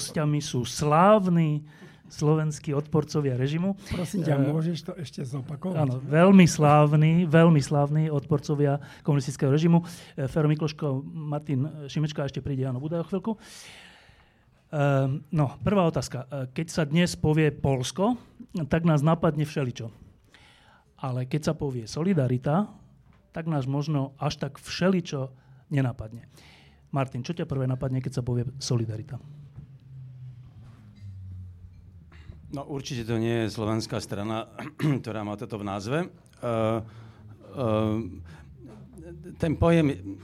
Hostiami sú slávni slovenskí odporcovia režimu. Prosím ťa, môžeš to ešte zopakovať? Áno, veľmi slávni, veľmi slávni odporcovia komunistického režimu. E, Fero Mikloško, Martin Šimečka, ešte príde Jano Budaj o chvíľku. Ehm, no, prvá otázka. Keď sa dnes povie Polsko, tak nás napadne všeličo. Ale keď sa povie Solidarita, tak nás možno až tak všeličo nenapadne. Martin, čo ťa prvé napadne, keď sa povie Solidarita? No určite to nie je slovenská strana, ktorá má toto v názve. Uh, uh, ten pojem,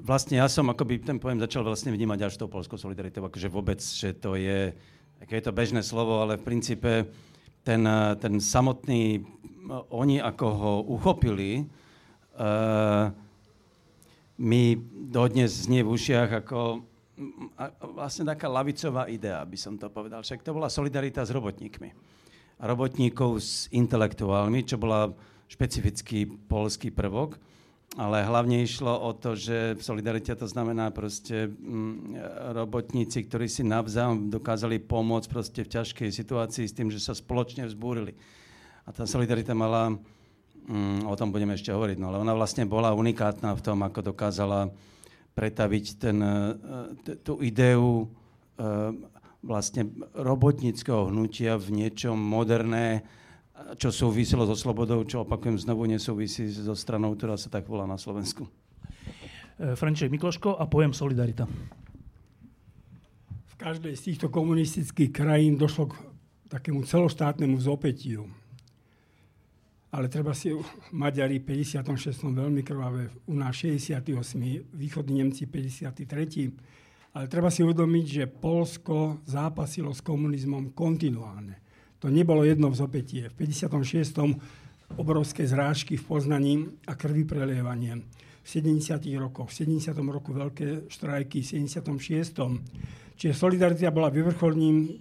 vlastne ja som akoby ten pojem začal vlastne vnímať až tou polskou solidaritou, akože vôbec, že to je, aké je to bežné slovo, ale v princípe ten, ten samotný, oni ako ho uchopili, uh, mi dodnes znie v ušiach ako vlastne taká lavicová idea, by som to povedal. Však to bola solidarita s robotníkmi. A robotníkov s intelektuálmi, čo bola špecifický polský prvok, ale hlavne išlo o to, že solidarita to znamená proste mm, robotníci, ktorí si navzájom dokázali pomôcť proste v ťažkej situácii s tým, že sa spoločne vzbúrili. A tá solidarita mala, mm, o tom budeme ešte hovoriť, no ale ona vlastne bola unikátna v tom, ako dokázala pretaviť ten, e, tú ideu e, vlastne robotníckého hnutia v niečom moderné, čo súviselo so slobodou, čo opakujem znovu nesúvisí so stranou, ktorá sa tak volá na Slovensku. E, František Mikloško a pojem Solidarita. V každej z týchto komunistických krajín došlo k takému celoštátnemu zopetiu ale treba si Maďari 56. veľmi krvavé, u nás 68. východní Nemci 53. Ale treba si uvedomiť, že Polsko zápasilo s komunizmom kontinuálne. To nebolo jedno vzopetie. V 56. obrovské zrážky v Poznaní a krvi prelievanie. V 70. rokoch, v 70. roku veľké štrajky, v 76. Čiže solidarita bola vyvrcholním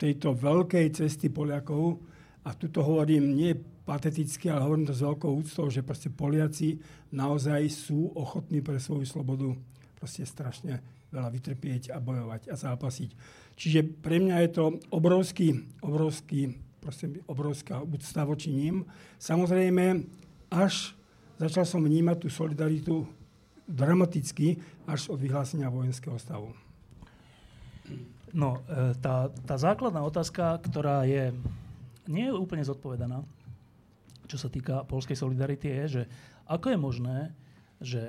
tejto veľkej cesty Poliakov a tuto hovorím nie pateticky, ale hovorím to s veľkou úctou, že proste Poliaci naozaj sú ochotní pre svoju slobodu proste strašne veľa vytrpieť a bojovať a zápasiť. Čiže pre mňa je to obrovský, obrovský, proste obrovská úcta voči ním. Samozrejme, až začal som vnímať tú solidaritu dramaticky až od vyhlásenia vojenského stavu. No, e, tá, tá základná otázka, ktorá je, nie je úplne zodpovedaná, čo sa týka polskej solidarity, je, že ako je možné, že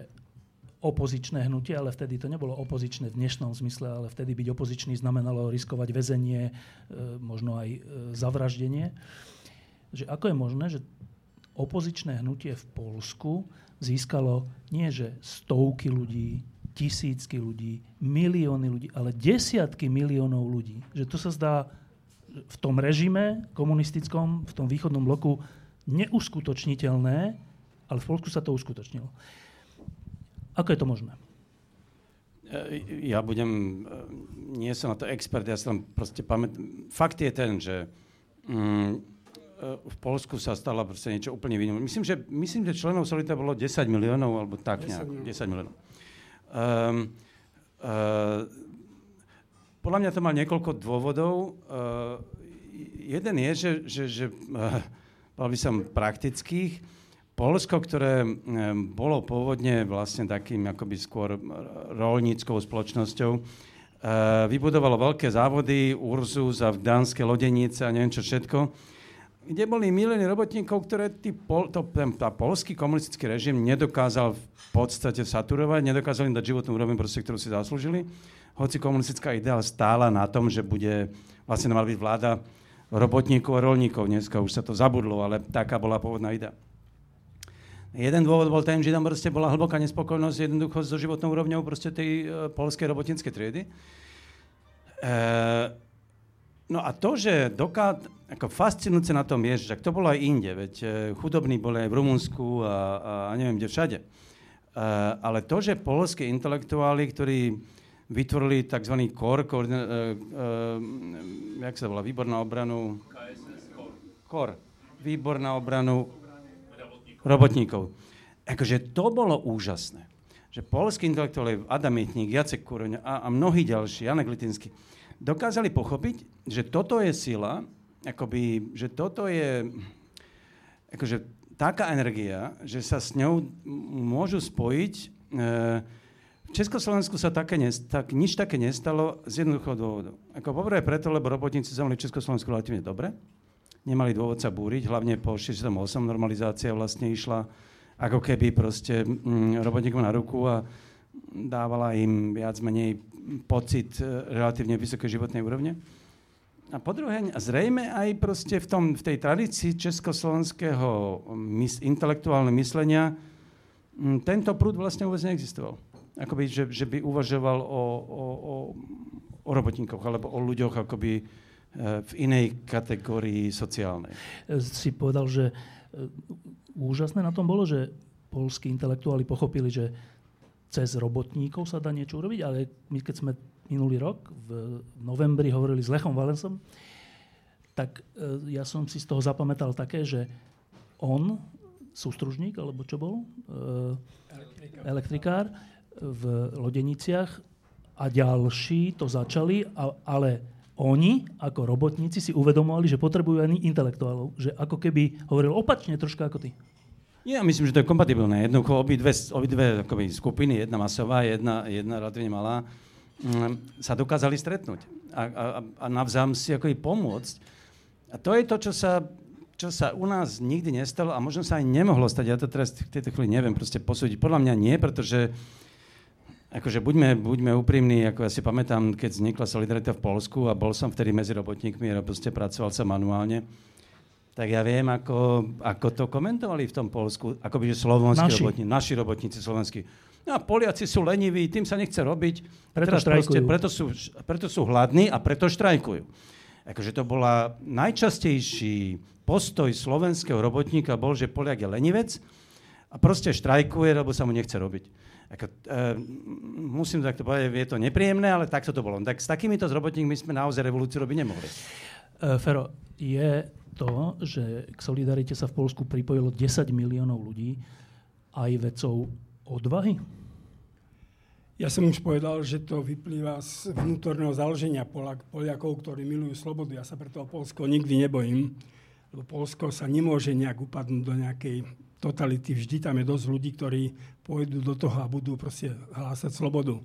opozičné hnutie, ale vtedy to nebolo opozičné v dnešnom zmysle, ale vtedy byť opozičný znamenalo riskovať väzenie, e, možno aj e, zavraždenie. Že ako je možné, že opozičné hnutie v Polsku získalo nie že stovky ľudí, tisícky ľudí, milióny ľudí, ale desiatky miliónov ľudí. Že to sa zdá v tom režime komunistickom, v tom východnom bloku neuskutočniteľné, ale v Polsku sa to uskutočnilo. Ako je to možné? Ja budem, e, nie som na to expert, ja som proste pamätám. Fakt je ten, že mm, e, v Polsku sa stalo proste niečo úplne výnimočné. Myslím, že, myslím, že členov Solita bolo 10 miliónov, alebo tak 10 nejak. 10 miliónov. Um, uh, podľa mňa to má niekoľko dôvodov. Uh, jeden je, že, že, že uh, by som praktických. Polsko, ktoré bolo pôvodne vlastne takým akoby skôr rolníckou spoločnosťou, e, vybudovalo veľké závody, Urzus a Gdanské lodenice a neviem čo všetko, kde boli milióny robotníkov, ktoré tý pol, to, ten, tá polský komunistický režim nedokázal v podstate saturovať, nedokázal im dať životnú úroveň, proste, ktorú si zaslúžili. Hoci komunistická idea stála na tom, že bude, vlastne mala byť vláda robotníkov a rolníkov. Dneska už sa to zabudlo, ale taká bola pôvodná idea. Jeden dôvod bol ten, že tam proste bola hlboká nespokojnosť jednoducho so životnou úrovňou proste tej uh, polskej robotníckej triedy. Uh, no a to, že doká, ako fascinujúce na tom je, že to bolo aj inde, veď uh, chudobní boli aj v Rumunsku a, a, a neviem kde všade. Uh, ale to, že polskí intelektuáli, ktorí vytvorili tzv. KOR, uh, uh, jak sa volá, výbor na obranu... KOR. Výbor na obranu robotníkov. Akože to bolo úžasné. Že polskí intelektuáli, Adam Mietník, Jacek Kuroň a, a mnohí ďalší, Janek Litinsky, dokázali pochopiť, že toto je sila, akoby, že toto je akože, taká energia, že sa s ňou môžu spojiť. E, v Československu sa také tak, nič také nestalo z jednoduchého dôvodu. Ako poprvé preto, lebo robotníci sa v Československu relatívne dobre nemali dôvod sa búriť, hlavne po 68 normalizácia vlastne išla ako keby proste mm, robotníkom na ruku a dávala im viac menej pocit e, relatívne vysokej životnej úrovne. A po druhé, zrejme aj proste v, tom, v tej tradícii československého mys- intelektuálneho myslenia m, tento prúd vlastne vôbec neexistoval. Akoby, že, že by uvažoval o, o, o, o robotníkoch alebo o ľuďoch akoby Eh, v inej kategórii sociálnej. Si povedal, že eh, úžasné na tom bolo, že polskí intelektuáli pochopili, že cez robotníkov sa dá niečo urobiť, ale my keď sme minulý rok v novembri hovorili s Lechom Valensom, tak eh, ja som si z toho zapamätal také, že on, sústružník, alebo čo bol? Elektrikár. Elektrikár v Lodeniciach a ďalší to začali, ale oni ako robotníci si uvedomovali, že potrebujú ani intelektuálov. Že ako keby hovoril opačne troška ako ty. Ja myslím, že to je kompatibilné. Jednoducho obidve, obidve akoby, skupiny, jedna masová, jedna, jedna relatívne malá, mm, sa dokázali stretnúť a, a, a navzájom si ako pomôcť. A to je to, čo sa, čo sa u nás nikdy nestalo a možno sa aj nemohlo stať. Ja to teraz v tejto chvíli neviem proste posúdiť. Podľa mňa nie, pretože Akože buďme, buďme úprimní, ako ja si pamätám, keď vznikla Solidarita v Polsku a bol som vtedy medzi robotníkmi a proste pracoval sa manuálne, tak ja viem, ako, ako to komentovali v tom Polsku, akoby, že slovenskí naši. robotníci, naši robotníci slovenskí. No a Poliaci sú leniví, tým sa nechce robiť. Preto proste, preto, sú, preto sú hladní a preto štrajkujú. Akože to bola najčastejší postoj slovenského robotníka bol, že Poliak je lenivec a proste štrajkuje, lebo sa mu nechce robiť. Ako, uh, musím takto povedať, je to nepríjemné, ale takto to bolo. Tak s takýmito robotníkmi sme naozaj revolúciu robiť nemohli. Uh, Fero, je to, že k Solidarite sa v Polsku pripojilo 10 miliónov ľudí, aj vecou odvahy? Ja som už povedal, že to vyplýva z vnútorného založenia Polak, Poliakov, ktorí milujú slobodu. Ja sa preto Polsko nikdy nebojím, lebo Polsko sa nemôže nejak upadnúť do nejakej totality. Vždy tam je dosť ľudí, ktorí pôjdu do toho a budú proste hlásať slobodu.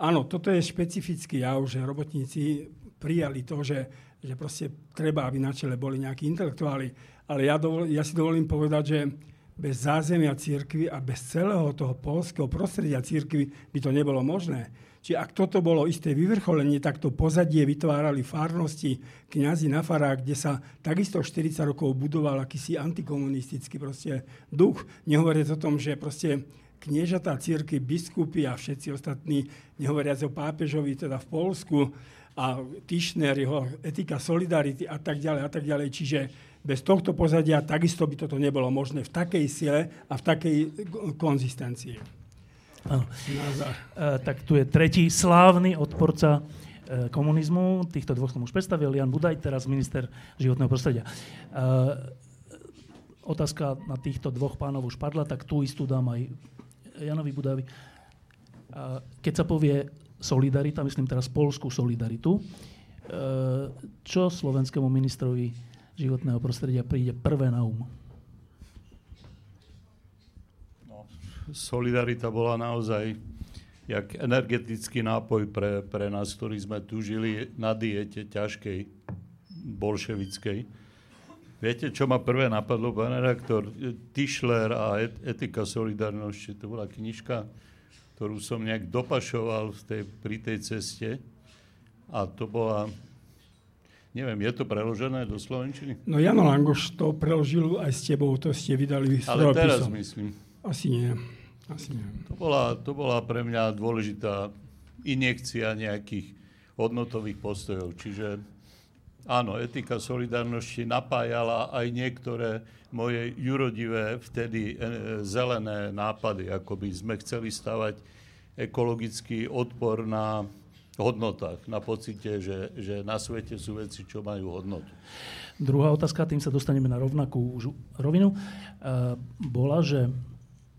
Áno, toto je špecifický jav, že robotníci prijali to, že, že proste treba, aby na čele boli nejakí intelektuáli. Ale ja, dovol, ja si dovolím povedať, že bez zázemia církvy a bez celého toho polského prostredia církvy by to nebolo možné. Čiže ak toto bolo isté vyvrcholenie, tak to pozadie vytvárali farnosti, kňazi na farách, kde sa takisto 40 rokov budoval akýsi antikomunistický proste duch. Nehovoriac o tom, že proste kniežatá círky, biskupy a všetci ostatní, nehovoriac o pápežovi teda v Polsku a Tischner, jeho etika solidarity a tak ďalej a tak ďalej. Čiže bez tohto pozadia takisto by toto nebolo možné v takej sile a v takej konzistencii. Áno. E, tak tu je tretí slávny odporca e, komunizmu. Týchto dvoch som už predstavil. Jan Budaj, teraz minister životného prostredia. E, otázka na týchto dvoch pánov už padla, tak tu istú dám aj Janovi Budajovi. E, keď sa povie solidarita, myslím teraz polskú solidaritu, čo slovenskému ministrovi životného prostredia príde prvé na um? Solidarita bola naozaj jak energetický nápoj pre, pre nás, ktorí sme tu žili na diete ťažkej, bolševickej. Viete, čo ma prvé napadlo, pán redaktor? Tischler a et, Etika solidarnosti. To bola knižka, ktorú som nejak dopašoval v tej, pri tej ceste. A to bola Neviem, je to preložené do Slovenčiny? No Jano Langoš to preložil aj s tebou, to ste vydali Ale teraz myslím. Asi nie. Asi nie. To bola, to bola pre mňa dôležitá injekcia nejakých hodnotových postojov. Čiže áno, etika solidárnosti napájala aj niektoré moje jurodivé vtedy e, zelené nápady, ako by sme chceli stavať ekologický odpor na hodnotách, na pocite, že, že na svete sú veci, čo majú hodnotu. Druhá otázka, tým sa dostaneme na rovnakú rovinu, e, bola, že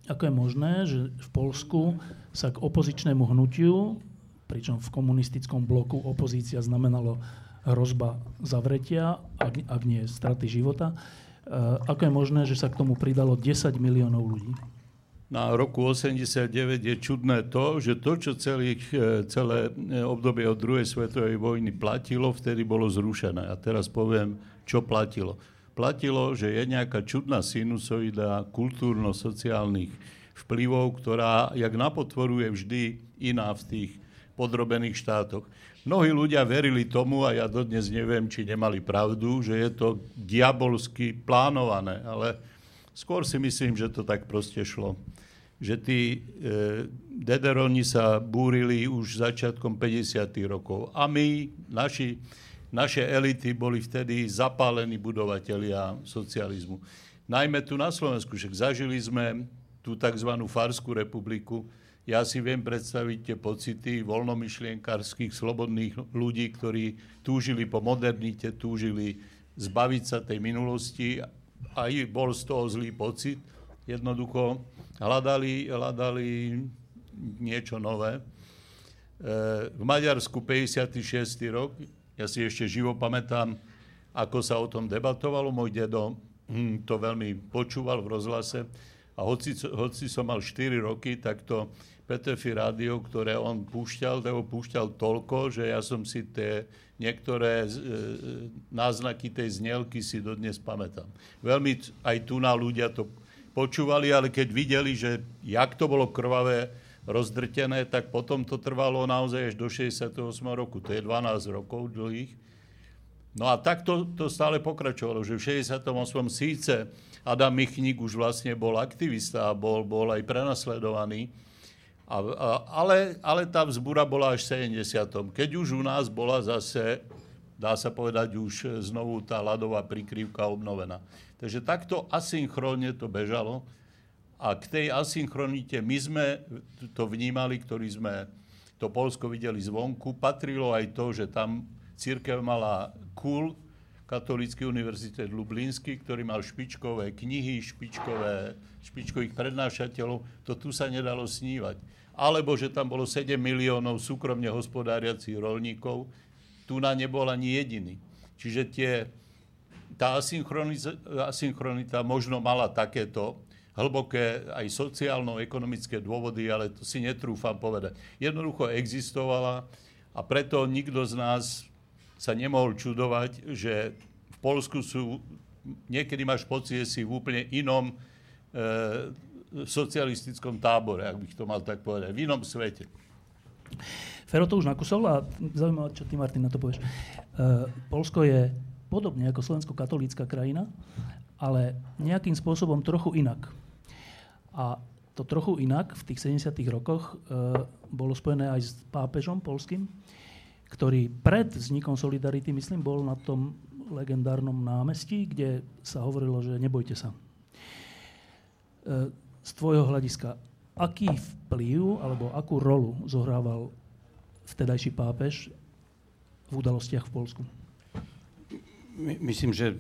ako je možné, že v Polsku sa k opozičnému hnutiu, pričom v komunistickom bloku opozícia znamenalo hrozba zavretia, ak, ak nie straty života, e, ako je možné, že sa k tomu pridalo 10 miliónov ľudí? Na roku 89 je čudné to, že to, čo celý, e, celé e, obdobie od druhej svetovej vojny platilo, vtedy bolo zrušené. A teraz poviem, čo platilo. Platilo, že je nejaká čudná sinusoida kultúrno-sociálnych vplyvov, ktorá, jak napotvoruje vždy iná v tých podrobených štátoch. Mnohí ľudia verili tomu, a ja dodnes neviem, či nemali pravdu, že je to diabolsky plánované, ale skôr si myslím, že to tak proste šlo že tí e, dederoni sa búrili už začiatkom 50. rokov. A my, naši, naše elity boli vtedy zapálení budovatelia socializmu. Najmä tu na Slovensku, však zažili sme tú tzv. Farskú republiku. Ja si viem predstaviť tie pocity voľnomyšlienkárskych, slobodných ľudí, ktorí túžili po modernite, túžili zbaviť sa tej minulosti. Aj bol z toho zlý pocit. Jednoducho hľadali, hľadali niečo nové. E, v Maďarsku 56. rok, ja si ešte živo pamätám, ako sa o tom debatovalo. Môj dedo hm, to veľmi počúval v rozhlase a hoci, hoci som mal 4 roky, tak to PTFI rádio, ktoré on púšťal, tak ho púšťal toľko, že ja som si tie niektoré e, náznaky tej znelky si dodnes pamätám. Veľmi aj tu na ľudia to počúvali, ale keď videli, že jak to bolo krvavé, rozdrtené, tak potom to trvalo naozaj až do 68 roku. To je 12 rokov dlhých. No a tak to, to stále pokračovalo, že v 68. síce Adam Michnik už vlastne bol aktivista a bol, bol aj prenasledovaný, a, a, ale, ale tá vzbúra bola až v 70. Keď už u nás bola zase, dá sa povedať, už znovu tá ľadová prikryvka obnovená. Takže takto asynchrónne to bežalo a k tej asynchronite my sme to vnímali, ktorí sme to Polsko videli zvonku. Patrilo aj to, že tam církev mala KUL, Katolícky univerzite Lublínsky, ktorý mal špičkové knihy, špičkové, špičkových prednášateľov. To tu sa nedalo snívať. Alebo, že tam bolo 7 miliónov súkromne hospodáriacich rolníkov. Tu na nebol ani jediný. Čiže tie tá asynchronita možno mala takéto hlboké aj sociálno-ekonomické dôvody, ale to si netrúfam povedať. Jednoducho existovala a preto nikto z nás sa nemohol čudovať, že v Polsku sú, niekedy máš pocit, si v úplne inom e, socialistickom tábore, ak bych to mal tak povedať, v inom svete. Fero to už nakusol a zaujímavé, čo ty, Martin, na to povieš. E, Polsko je podobne ako slovensko-katolícka krajina, ale nejakým spôsobom trochu inak. A to trochu inak v tých 70. rokoch e, bolo spojené aj s pápežom polským, ktorý pred vznikom Solidarity, myslím, bol na tom legendárnom námestí, kde sa hovorilo, že nebojte sa. E, z tvojho hľadiska, aký vplyv alebo akú rolu zohrával vtedajší pápež v udalostiach v Polsku? My, myslím, že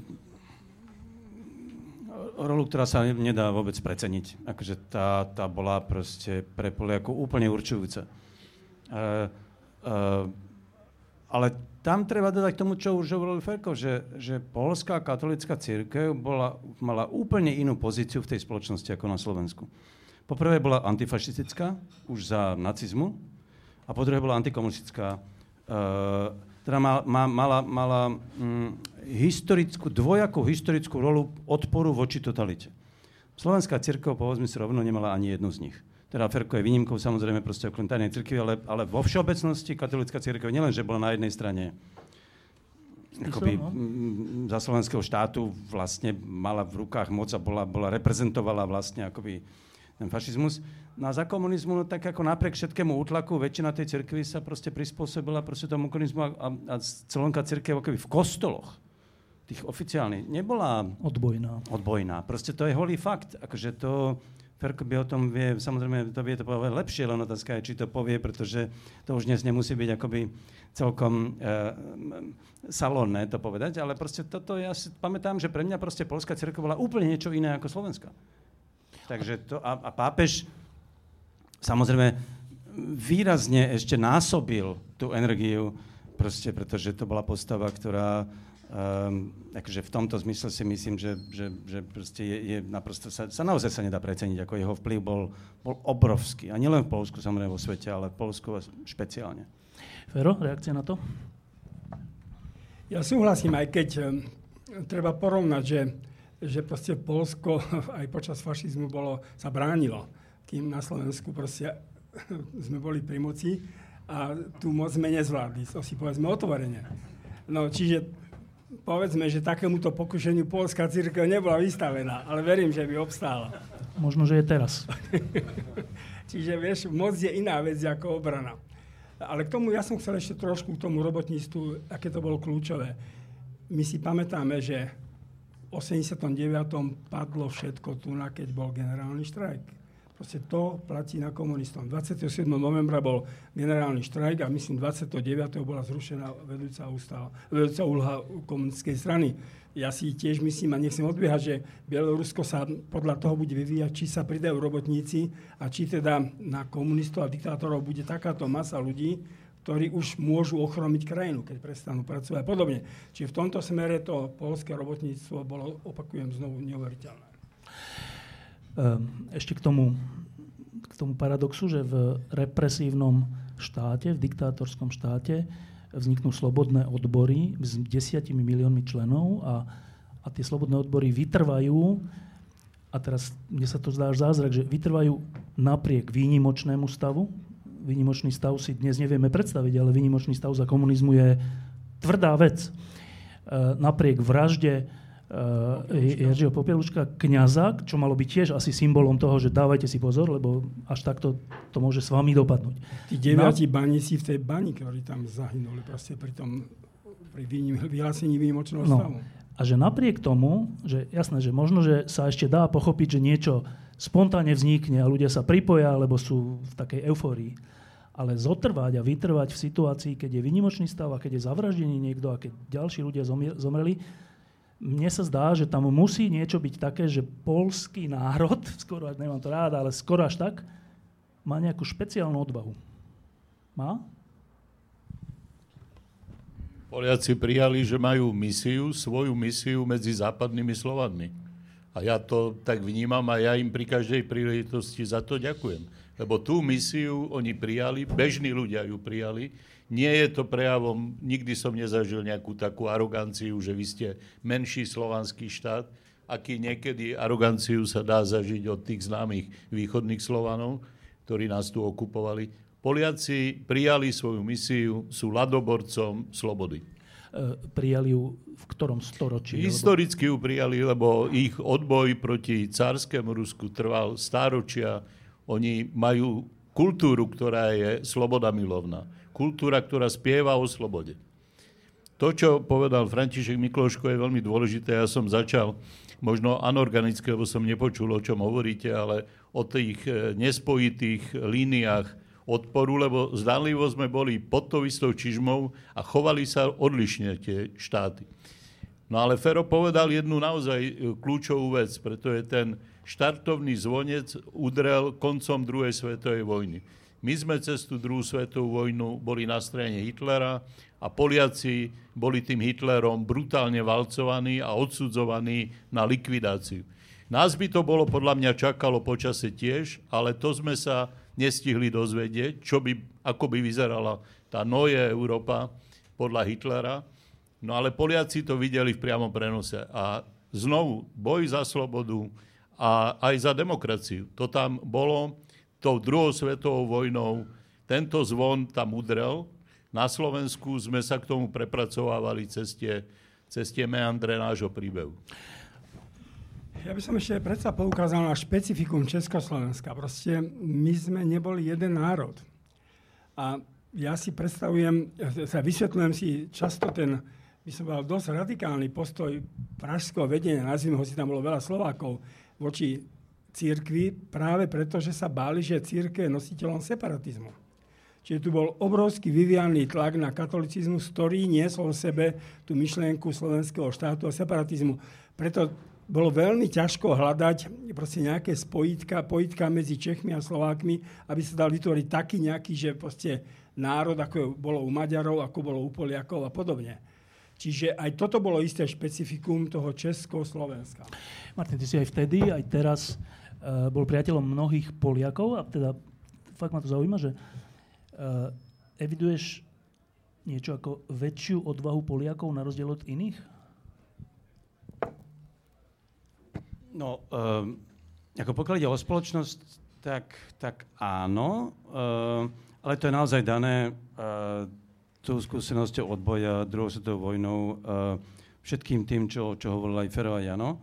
rolu, ktorá sa nedá vôbec preceniť. Akože tá, tá bola proste pre Poliakov úplne určujúca. Uh, uh, ale tam treba dodať k tomu, čo už hovoril Ferko, že, že polská katolická církev bola, mala úplne inú pozíciu v tej spoločnosti ako na Slovensku. Poprvé bola antifašistická, už za nacizmu, a po druhé bola antikomunistická. Uh, teda mala, mala, mala mm, historickú, dvojakú historickú rolu odporu voči totalite. Slovenská církev, povedzme si rovno, nemala ani jednu z nich. Teda Ferko je výnimkou samozrejme proste okrem tajnej cirkvi, ale, ale vo všeobecnosti katolická církev nielen, že bola na jednej strane akoby, za slovenského štátu vlastne mala v rukách moc a bola, bola reprezentovala vlastne akoby ten fašizmus. No a za komunizmu, no tak ako napriek všetkému útlaku, väčšina tej cirkvi sa proste prispôsobila proste tomu komunizmu a, a, a celonká cirkev akoby v kostoloch tých oficiálnych nebola odbojná. odbojná. Proste to je holý fakt. Akože to, Ferko by o tom vie, samozrejme to vie to povedať lepšie, len otázka je, či to povie, pretože to už dnes nemusí byť akoby celkom e, salónne to povedať, ale proste toto, ja si pamätám, že pre mňa proste Polská cirkev bola úplne niečo iné ako Slovenská. Takže to, a, a pápež samozrejme výrazne ešte násobil tú energiu, proste, pretože to bola postava, ktorá Um, akože v tomto zmysle si myslím, že, že, že proste je, je naprosto, sa, sa naozaj sa nedá preceniť, ako jeho vplyv bol, bol obrovský. A nielen v Polsku, samozrejme vo svete, ale v Polsku špeciálne. Fero, reakcia na to? Ja súhlasím, aj keď um, treba porovnať, že, že proste Polsko aj počas fašizmu bolo, sa bránilo, kým na Slovensku proste sme boli pri moci a tú moc sme nezvládli. To si povedzme otvorene. No, čiže povedzme, že takémuto pokušeniu polská církev nebola vystavená, ale verím, že by obstála. Možno, že je teraz. Čiže vieš, moc je iná vec ako obrana. Ale k tomu, ja som chcel ešte trošku k tomu robotníctvu, aké to bolo kľúčové. My si pamätáme, že v 89. padlo všetko tu, keď bol generálny štrajk Proste to platí na komunistom. 27. novembra bol generálny štrajk a myslím 29. bola zrušená vedúca, ústava, vedúca úloha komunistickej strany. Ja si tiež myslím a nechcem odbiehať, že Bielorusko sa podľa toho bude vyvíjať, či sa pridajú robotníci a či teda na komunistov a diktátorov bude takáto masa ľudí, ktorí už môžu ochromiť krajinu, keď prestanú pracovať a podobne. Čiže v tomto smere to polské robotníctvo bolo, opakujem znovu, neuveriteľné. Ehm, ešte k tomu, k tomu paradoxu, že v represívnom štáte, v diktátorskom štáte vzniknú slobodné odbory s desiatimi miliónmi členov a, a tie slobodné odbory vytrvajú, a teraz mne sa to zdá zázrak, že vytrvajú napriek výnimočnému stavu. Výnimočný stav si dnes nevieme predstaviť, ale výnimočný stav za komunizmu je tvrdá vec. E, napriek vražde Jeržiho Popieluška, kniaza, čo malo byť tiež asi symbolom toho, že dávajte si pozor, lebo až takto to môže s vami dopadnúť. Tí deviati no. baníci v tej bani, ktorí tam zahynuli proste pri tom pri vyhlásení výnimočného no. stavu. A že napriek tomu, že jasné, že možno, že sa ešte dá pochopiť, že niečo spontánne vznikne a ľudia sa pripoja, alebo sú v takej eufórii. Ale zotrvať a vytrvať v situácii, keď je výnimočný stav a keď je zavraždený niekto a keď ďalší ľudia zomreli, mne sa zdá, že tam musí niečo byť také, že polský národ, skoro, nemám to rád, ale skoro až tak, má nejakú špeciálnu odvahu. Má? Poliaci prijali, že majú misiu, svoju misiu medzi západnými Slovadmi. A ja to tak vnímam a ja im pri každej príležitosti za to ďakujem. Lebo tú misiu oni prijali, bežní ľudia ju prijali, nie je to prejavom, nikdy som nezažil nejakú takú aroganciu, že vy ste menší slovanský štát, aký niekedy aroganciu sa dá zažiť od tých známych východných Slovanov, ktorí nás tu okupovali. Poliaci prijali svoju misiu, sú ladoborcom slobody. E, prijali ju v ktorom storočí? Historicky ju prijali, lebo ich odboj proti cárskému Rusku trval stáročia. Oni majú kultúru, ktorá je sloboda milovná kultúra, ktorá spieva o slobode. To, čo povedal František Mikloško, je veľmi dôležité. Ja som začal možno anorganické, lebo som nepočul, o čom hovoríte, ale o tých e, nespojitých líniách odporu, lebo zdánlivo sme boli pod tou istou čižmou a chovali sa odlišne tie štáty. No ale Fero povedal jednu naozaj e, kľúčovú vec, preto je ten štartovný zvonec udrel koncom druhej svetovej vojny. My sme cez tú druhú svetovú vojnu boli na strane Hitlera a Poliaci boli tým Hitlerom brutálne valcovaní a odsudzovaní na likvidáciu. Nás by to bolo podľa mňa čakalo počase tiež, ale to sme sa nestihli dozvedieť, čo by, ako by vyzerala tá noje Európa podľa Hitlera. No ale Poliaci to videli v priamom prenose. A znovu, boj za slobodu a aj za demokraciu. To tam bolo tou druhou svetovou vojnou tento zvon tam udrel. Na Slovensku sme sa k tomu prepracovávali cez tie, meandre nášho príbehu. Ja by som ešte predsa poukázal na špecifikum Československa. Proste my sme neboli jeden národ. A ja si predstavujem, sa vysvetľujem si často ten, by som mal dosť radikálny postoj pražského vedenia, nazvime ho si tam bolo veľa Slovákov, voči církvi, práve preto, že sa báli, že církev je nositeľom separatizmu. Čiže tu bol obrovský vyvianý tlak na katolicizmus, ktorý niesol v sebe tú myšlienku slovenského štátu a separatizmu. Preto bolo veľmi ťažko hľadať proste nejaké spojitka, pojitka medzi Čechmi a Slovákmi, aby sa dal vytvoriť taký nejaký, že proste národ, ako bolo u Maďarov, ako bolo u Poliakov a podobne. Čiže aj toto bolo isté špecifikum toho Česko-Slovenska. Martin, ty si aj vtedy, aj teraz uh, bol priateľom mnohých Poliakov a teda fakt ma to zaujíma, že uh, eviduješ niečo ako väčšiu odvahu Poliakov na rozdiel od iných? No, um, ako pokiaľ ide o spoločnosť, tak, tak áno, uh, ale to je naozaj dané uh, tou skúsenosťou odboja druhou svetovou vojnou, uh, všetkým tým, čo, čo hovoril aj Fero a Jano.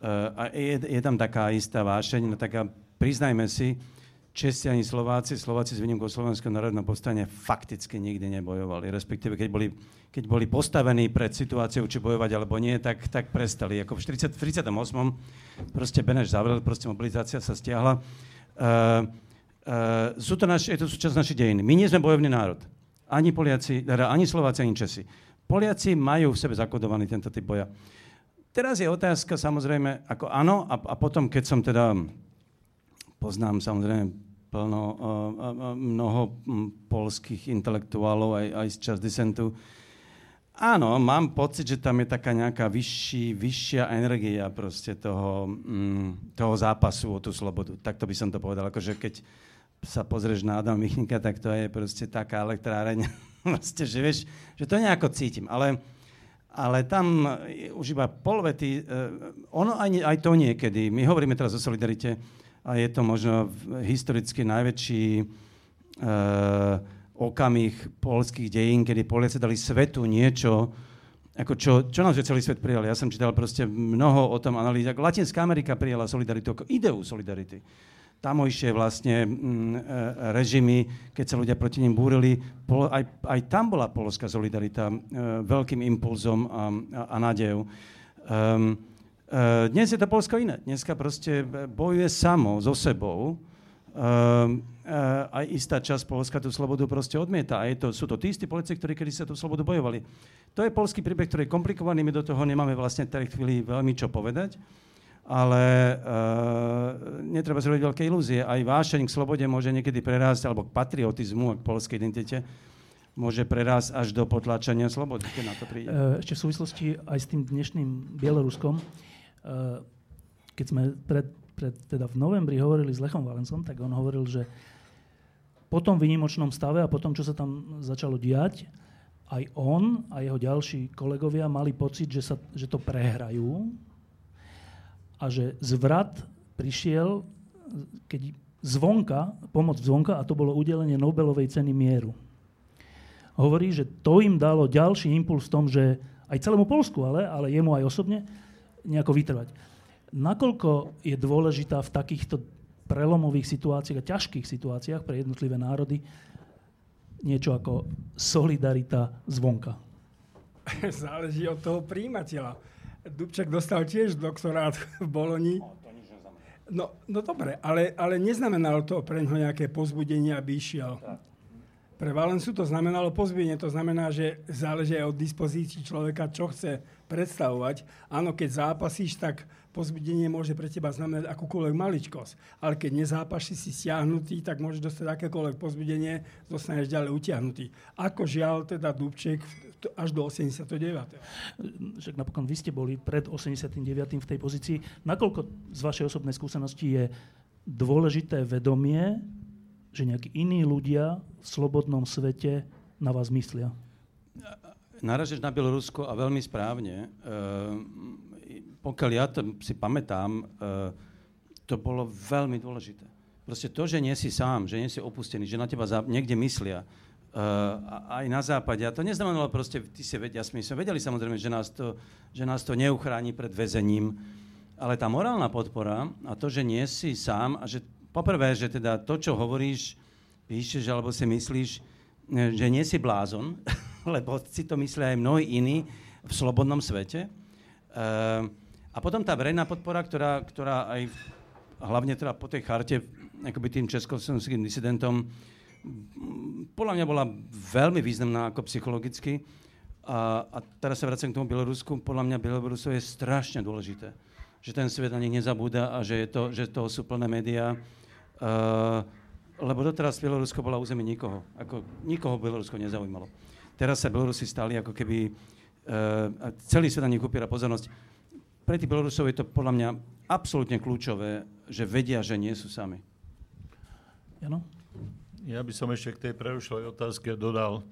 Uh, a je, je tam taká istá vášeň, no taká, priznajme si, Česi ani Slováci, Slováci s výnimkou Slovenského národného povstania fakticky nikdy nebojovali. Respektíve, keď boli, keď boli postavení pred situáciou, či bojovať alebo nie, tak, tak prestali. Ako v 40, 38. proste Beneš zavrel, proste mobilizácia sa stiahla. Uh, uh, sú to naš, je to súčasť našej dejiny. My nie sme bojovný národ. Ani Poliaci, teda ani Slováci, ani Česi. Poliaci majú v sebe zakodovaný tento typ boja. Teraz je otázka samozrejme, ako áno, a, a potom, keď som teda poznám samozrejme plno, uh, uh, mnoho polských intelektuálov aj, aj z čas disentu. Áno, mám pocit, že tam je taká nejaká vyšší, vyššia energia proste toho, um, toho zápasu o tú slobodu. Takto by som to povedal. Akože keď sa pozrieš na Adam Michnika, tak to je proste taká elektráreň, proste, že vieš, že to nejako cítim. Ale, ale tam už iba polvety, uh, ono aj, aj to niekedy, my hovoríme teraz o solidarite, a je to možno historicky najväčší uh, okamih polských dejín, kedy Poliaci dali svetu niečo, ako čo, čo nám celý svet prijal. Ja som čítal proste mnoho o tom analýz. Latinská Amerika prijala solidaritu ako ideu solidarity. Tamojšie vlastne mm, e, režimy, keď sa ľudia proti ním búrili, aj, aj tam bola polská solidarita e, veľkým impulzom a, a, a nádejou. Um, dnes je to Polsko iné. Dneska proste bojuje samo so sebou. Uh, aj istá časť Polska tú slobodu proste odmieta. A je to, sú to tí istí politici, ktorí kedy sa tú slobodu bojovali. To je polský príbeh, ktorý je komplikovaný. My do toho nemáme vlastne v tej chvíli veľmi čo povedať. Ale uh, netreba si veľké ilúzie. Aj vášeň k slobode môže niekedy prerásť, alebo k patriotizmu a k polskej identite, môže prerásť až do potláčania slobody, keď na to príde. Ešte v súvislosti aj s tým dnešným Bieloruskom, Eh, keď sme pred, pred, teda v novembri hovorili s Lechom Valencom, tak on hovoril, že po tom výnimočnom stave a po tom, čo sa tam začalo diať, aj on a jeho ďalší kolegovia mali pocit, že, sa, že to prehrajú a že zvrat prišiel, keď zvonka, pomoc zvonka, a to bolo udelenie Nobelovej ceny mieru. Hovorí, že to im dalo ďalší impuls v tom, že aj celému Polsku, ale, ale jemu aj osobne, nejako vytrvať. Nakoľko je dôležitá v takýchto prelomových situáciách a ťažkých situáciách pre jednotlivé národy niečo ako solidarita zvonka? Záleží od toho príjimateľa. Dubček dostal tiež doktorát v Boloni. No, no dobre, ale, ale neznamenalo to pre ňo nejaké pozbudenie, aby išiel. Pre Valencu to znamenalo pozbudenie, to znamená, že záleží aj od dispozícií človeka, čo chce predstavovať. Áno, keď zápasíš, tak pozbudenie môže pre teba znamenať akúkoľvek maličkosť. Ale keď nezápasíš, si stiahnutý, tak môžeš dostať akékoľvek pozbudenie, zostaneš ďalej utiahnutý. Ako žiaľ teda Dubček až do 89. Však napokon vy ste boli pred 89. v tej pozícii. Nakoľko z vašej osobnej skúsenosti je dôležité vedomie že nejakí iní ľudia v slobodnom svete na vás myslia? Naražeš na Bielorusko a veľmi správne. E, pokiaľ ja to si pamätám, e, to bolo veľmi dôležité. Proste to, že nie si sám, že nie si opustený, že na teba niekde myslia, aj na západe. A to neznamenalo proste, ty si vedia, my sme vedeli samozrejme, že nás to, že nás to neuchráni pred väzením, ale tá morálna podpora a to, že nie si sám a že poprvé, že teda to, čo hovoríš, píšeš alebo si myslíš, že nie si blázon, lebo si to myslia aj mnohí iní v slobodnom svete. A potom tá verejná podpora, ktorá, ktorá aj hlavne teda po tej charte akoby tým československým disidentom podľa mňa bola veľmi významná ako psychologicky. A, a teraz sa vracem k tomu Bielorusku. Podľa mňa Bielorusko je strašne dôležité. Že ten svet na nich nezabúda a že, je to, že toho sú plné médiá. Uh, lebo doteraz Bielorusko bola územie nikoho. Ako, nikoho Bielorusko nezaujímalo. Teraz sa Bielorusi stali ako keby... Uh, celý svet na nich upiera pozornosť. Pre tých Bielorusov je to podľa mňa absolútne kľúčové, že vedia, že nie sú sami. Jano? Ja by som ešte k tej prerušlej otázke dodal,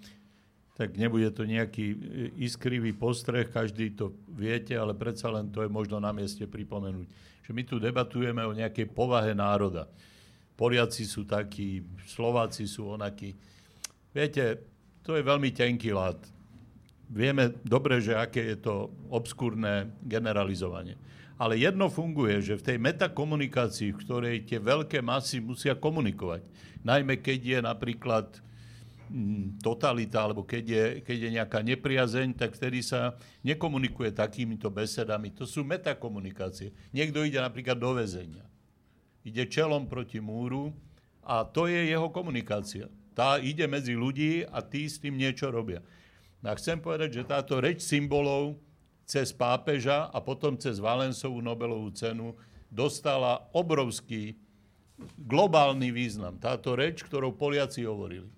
tak nebude to nejaký e, iskrivý postreh, každý to viete, ale predsa len to je možno na mieste pripomenúť. Že my tu debatujeme o nejakej povahe národa. Poliaci sú takí, Slováci sú onakí. Viete, to je veľmi tenký lát. Vieme dobre, že aké je to obskúrne generalizovanie. Ale jedno funguje, že v tej metakomunikácii, v ktorej tie veľké masy musia komunikovať, najmä keď je napríklad mm, totalita, alebo keď je, keď je nejaká nepriazeň, tak vtedy sa nekomunikuje takýmito besedami. To sú metakomunikácie. Niekto ide napríklad do väzenia. Ide čelom proti múru a to je jeho komunikácia. Tá ide medzi ľudí a tí s tým niečo robia. No a chcem povedať, že táto reč symbolov cez pápeža a potom cez Valensovú Nobelovú cenu dostala obrovský globálny význam. Táto reč, ktorou Poliaci hovorili.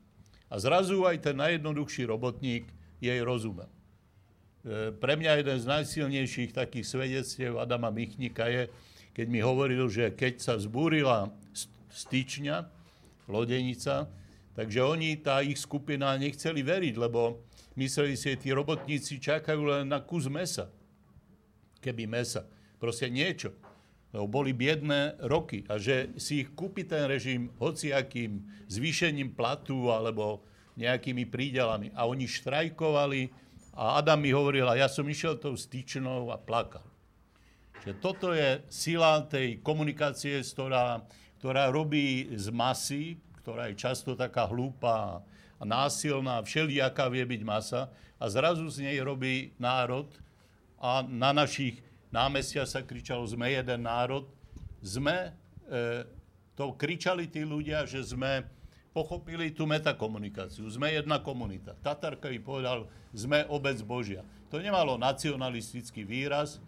A zrazu aj ten najjednoduchší robotník jej rozumel. E, pre mňa jeden z najsilnejších takých svedectiev Adama Michnika je, keď mi hovoril, že keď sa zbúrila styčňa, lodenica, takže oni, tá ich skupina, nechceli veriť, lebo Mysleli si, že tí robotníci čakajú len na kus mesa. Keby mesa. Proste niečo. Lebo boli biedné roky. A že si ich kúpi ten režim hociakým zvýšením platu alebo nejakými prídelami. A oni štrajkovali a Adam mi hovoril, a ja som išiel tou styčnou a plakal. Že toto je sila tej komunikácie, ktorá, ktorá robí z masy, ktorá je často taká hlúpa a násilná, všelijaká vie byť masa a zrazu z nej robí národ a na našich námestiach sa kričalo sme jeden národ. Sme, e, to kričali tí ľudia, že sme pochopili tú metakomunikáciu. Sme jedna komunita. Tatarka im povedal, sme obec Božia. To nemalo nacionalistický výraz,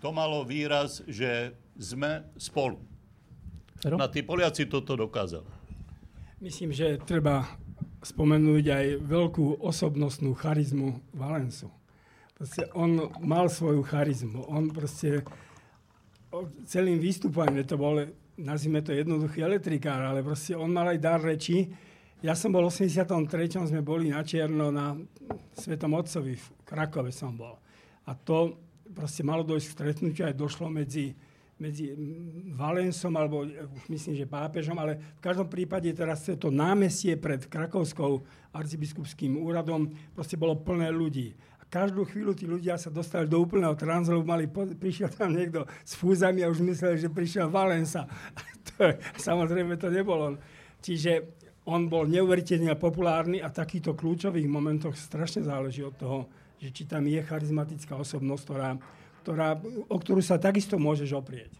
to malo výraz, že sme spolu. Na tí Poliaci toto dokázali. Myslím, že treba spomenúť aj veľkú osobnostnú charizmu Valensu. Proste on mal svoju charizmu. On proste celým výstupom, to bol, nazvime to jednoduchý elektrikár, ale proste on mal aj dar reči. Ja som bol v 83. sme boli na Čierno na Svetom Otcovi, v Krakove som bol. A to proste malo dojsť k stretnutiu, aj došlo medzi medzi Valensom, alebo už myslím, že pápežom, ale v každom prípade teraz to námestie pred Krakovskou arcibiskupským úradom proste bolo plné ľudí. Každú chvíľu tí ľudia sa dostali do úplného transu, lebo mali, prišiel tam niekto s fúzami a už mysleli, že prišiel Valensa. to, samozrejme to nebolo. Čiže on bol neuveriteľne populárny a v takýchto kľúčových momentoch strašne záleží od toho, že či tam je charizmatická osobnosť, ktorá ktorá, o ktorú sa takisto môžeš oprieť.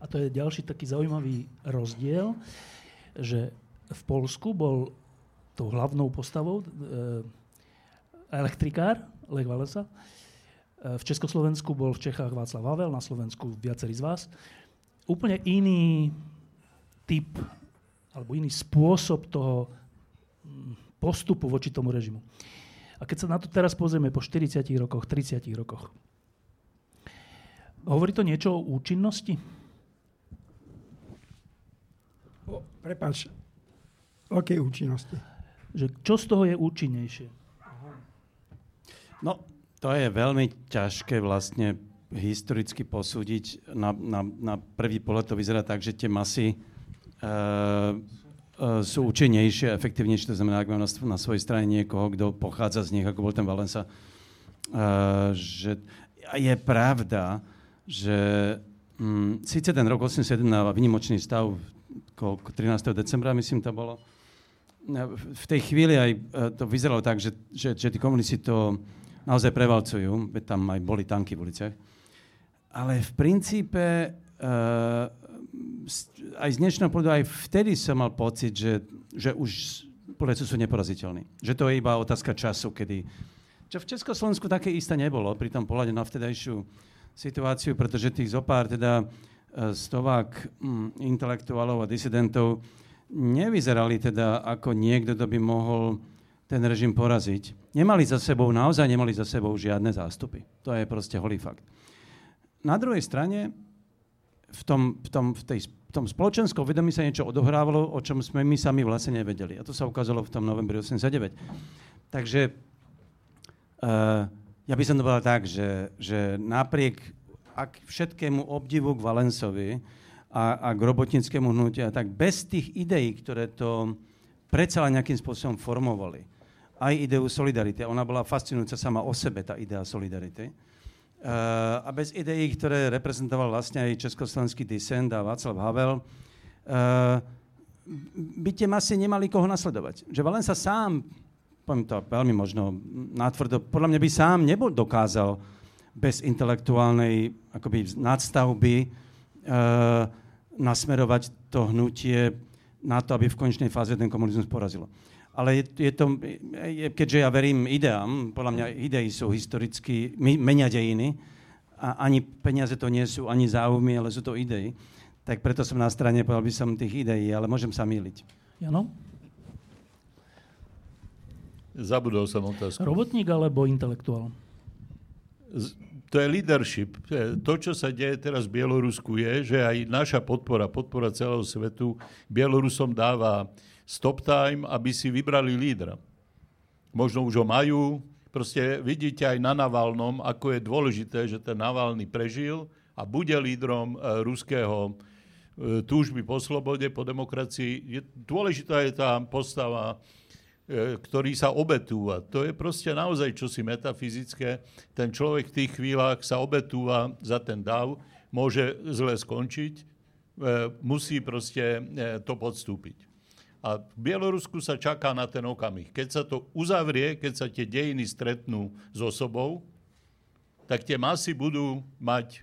A to je ďalší taký zaujímavý rozdiel, že v Polsku bol tou hlavnou postavou e, elektrikár Lech Walesa. E, v Československu bol v Čechách Václav Havel, na Slovensku viacerí z vás. Úplne iný typ alebo iný spôsob toho mm, postupu voči tomu režimu. A keď sa na to teraz pozrieme po 40 rokoch, 30 rokoch, Hovorí to niečo o účinnosti? O, prepáč, o akej účinnosti? Že čo z toho je účinnejšie? No, to je veľmi ťažké vlastne historicky posúdiť. Na, na, na prvý pohľad to vyzerá tak, že tie masy uh, sú účinnejšie a efektívnejšie. To znamená, ak mám na, na svojej strane niekoho, kto pochádza z nich, ako bol ten Valensa, uh, že je pravda, že um, síce ten rok 81 na vynimočný stav 13. decembra, myslím, to bolo, v tej chvíli aj to vyzeralo tak, že, že, že tí komunisti to naozaj prevalcujú, veď tam aj boli tanky v uliciach. Ale v princípe uh, aj z dnešného pohľadu, aj vtedy som mal pocit, že, že už Poliaci sú neporaziteľní. Že to je iba otázka času, kedy... Čo v Československu také isté nebolo, pri tom pohľade na vtedajšiu situáciu, pretože tých zopár teda e, stovák mm, intelektuálov a disidentov nevyzerali teda ako niekto, kto by mohol ten režim poraziť. Nemali za sebou, naozaj nemali za sebou žiadne zástupy. To je proste holý fakt. Na druhej strane v tom, v tom, v tej, v tom spoločenskom vedomí sa niečo odohrávalo, o čom sme my sami vlastne nevedeli. A to sa ukázalo v tom novembri 89. Takže uh, ja by som to povedal tak, že, že napriek ak všetkému obdivu k Valensovi a, a k robotnickému hnutiu, tak bez tých ideí, ktoré to predsa len nejakým spôsobom formovali, aj ideu solidarity, ona bola fascinujúca sama o sebe, tá idea solidarity, a bez ideí, ktoré reprezentoval vlastne aj československý disent a Václav Havel, by tie masy nemali koho nasledovať. Že Valensa sám, poviem to veľmi možno nátvrdo, podľa mňa by sám nebol dokázal bez intelektuálnej akoby nadstavby uh, nasmerovať to hnutie na to, aby v konečnej fáze ten komunizmus porazilo. Ale je, je to, je, keďže ja verím ideám, podľa mňa idei sú historicky, menia dejiny, a ani peniaze to nie sú, ani záujmy, ale sú to idei, tak preto som na strane, povedal by som, tých ideí, ale môžem sa míliť. Jano? Zabudol som otázku. Robotník alebo intelektuál? Z, to je leadership. To, čo sa deje teraz v Bielorusku, je, že aj naša podpora, podpora celého svetu Bielorusom dáva stop time, aby si vybrali lídra. Možno už ho majú. Proste vidíte aj na Navalnom, ako je dôležité, že ten Navalny prežil a bude lídrom e, ruského e, túžby po slobode, po demokracii. Je, dôležitá je tá postava, e, ktorý sa obetúva. To je proste naozaj čosi metafyzické. Ten človek v tých chvíľach sa obetúva za ten dav, môže zle skončiť, e, musí proste e, to podstúpiť. A v Bielorusku sa čaká na ten okamih. Keď sa to uzavrie, keď sa tie dejiny stretnú s osobou, tak tie masy budú mať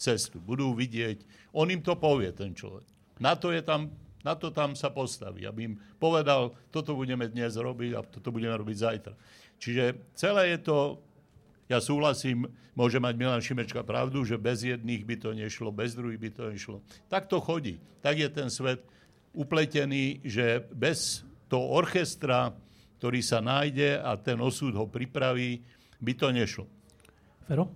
cestu, budú vidieť. On im to povie, ten človek. Na to, je tam, na to tam sa postaví, aby im povedal, toto budeme dnes robiť a toto budeme robiť zajtra. Čiže celé je to, ja súhlasím, môže mať Milan Šimečka pravdu, že bez jedných by to nešlo, bez druhých by to nešlo. Tak to chodí. Tak je ten svet upletený, že bez toho orchestra, ktorý sa nájde a ten osud ho pripraví, by to nešlo. Fero?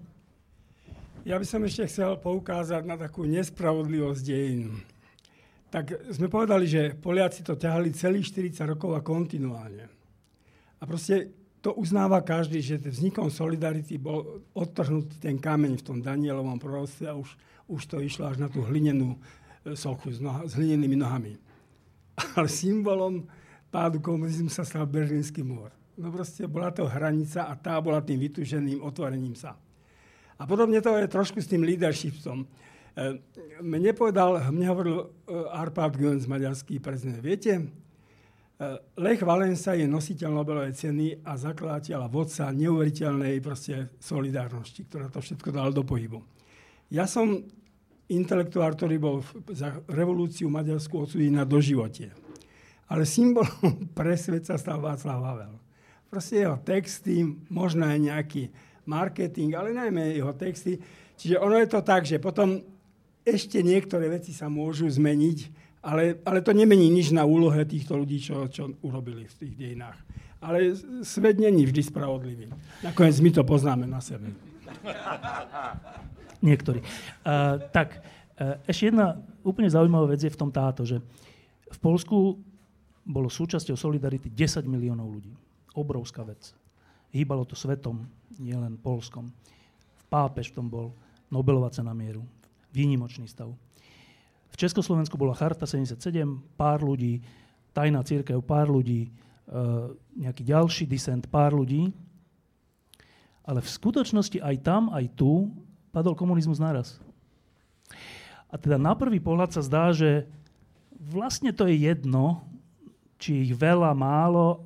Ja by som ešte chcel poukázať na takú nespravodlivosť dejín. Tak sme povedali, že Poliaci to ťahali celých 40 rokov a kontinuálne. A proste to uznáva každý, že vznikom Solidarity bol odtrhnutý ten kameň v tom Danielovom proste a už, už to išlo až na tú hlinenú sochu s, noha, s hlinenými nohami. Ale symbolom pádu komunizmu sa stal Berlínsky múr. No proste bola to hranica a tá bola tým vytuženým otvorením sa. A podobne to je trošku s tým leadershipom. E, mne povedal, mne hovoril e, Arpad Göns, maďarský prezident. Viete, e, Lech Valensa je nositeľ Nobelovej ceny a zakladateľ a vodca neuveriteľnej proste solidárnosti, ktorá to všetko dal do pohybu. Ja som intelektuál, ktorý bol za revolúciu Maďarsku odsúdený na doživotie. Ale symbolom pre svet sa stal Václav Havel. Proste jeho texty, možno aj nejaký marketing, ale najmä jeho texty. Čiže ono je to tak, že potom ešte niektoré veci sa môžu zmeniť, ale, ale to nemení nič na úlohe týchto ľudí, čo, čo urobili v tých dejinách. Ale svet není vždy spravodlivý. Nakoniec my to poznáme na sebe. Niektorí. Uh, tak, uh, ešte jedna úplne zaujímavá vec je v tom táto, že v Polsku bolo súčasťou Solidarity 10 miliónov ľudí. Obrovská vec. Hýbalo to svetom, nielen Polskom. V pápež v tom bol Nobelová cena mieru. Výnimočný stav. V Československu bola Charta 77, pár ľudí, tajná církev, pár ľudí, e, nejaký ďalší disent, pár ľudí. Ale v skutočnosti aj tam, aj tu padol komunizmus naraz. A teda na prvý pohľad sa zdá, že vlastne to je jedno, či ich veľa, málo,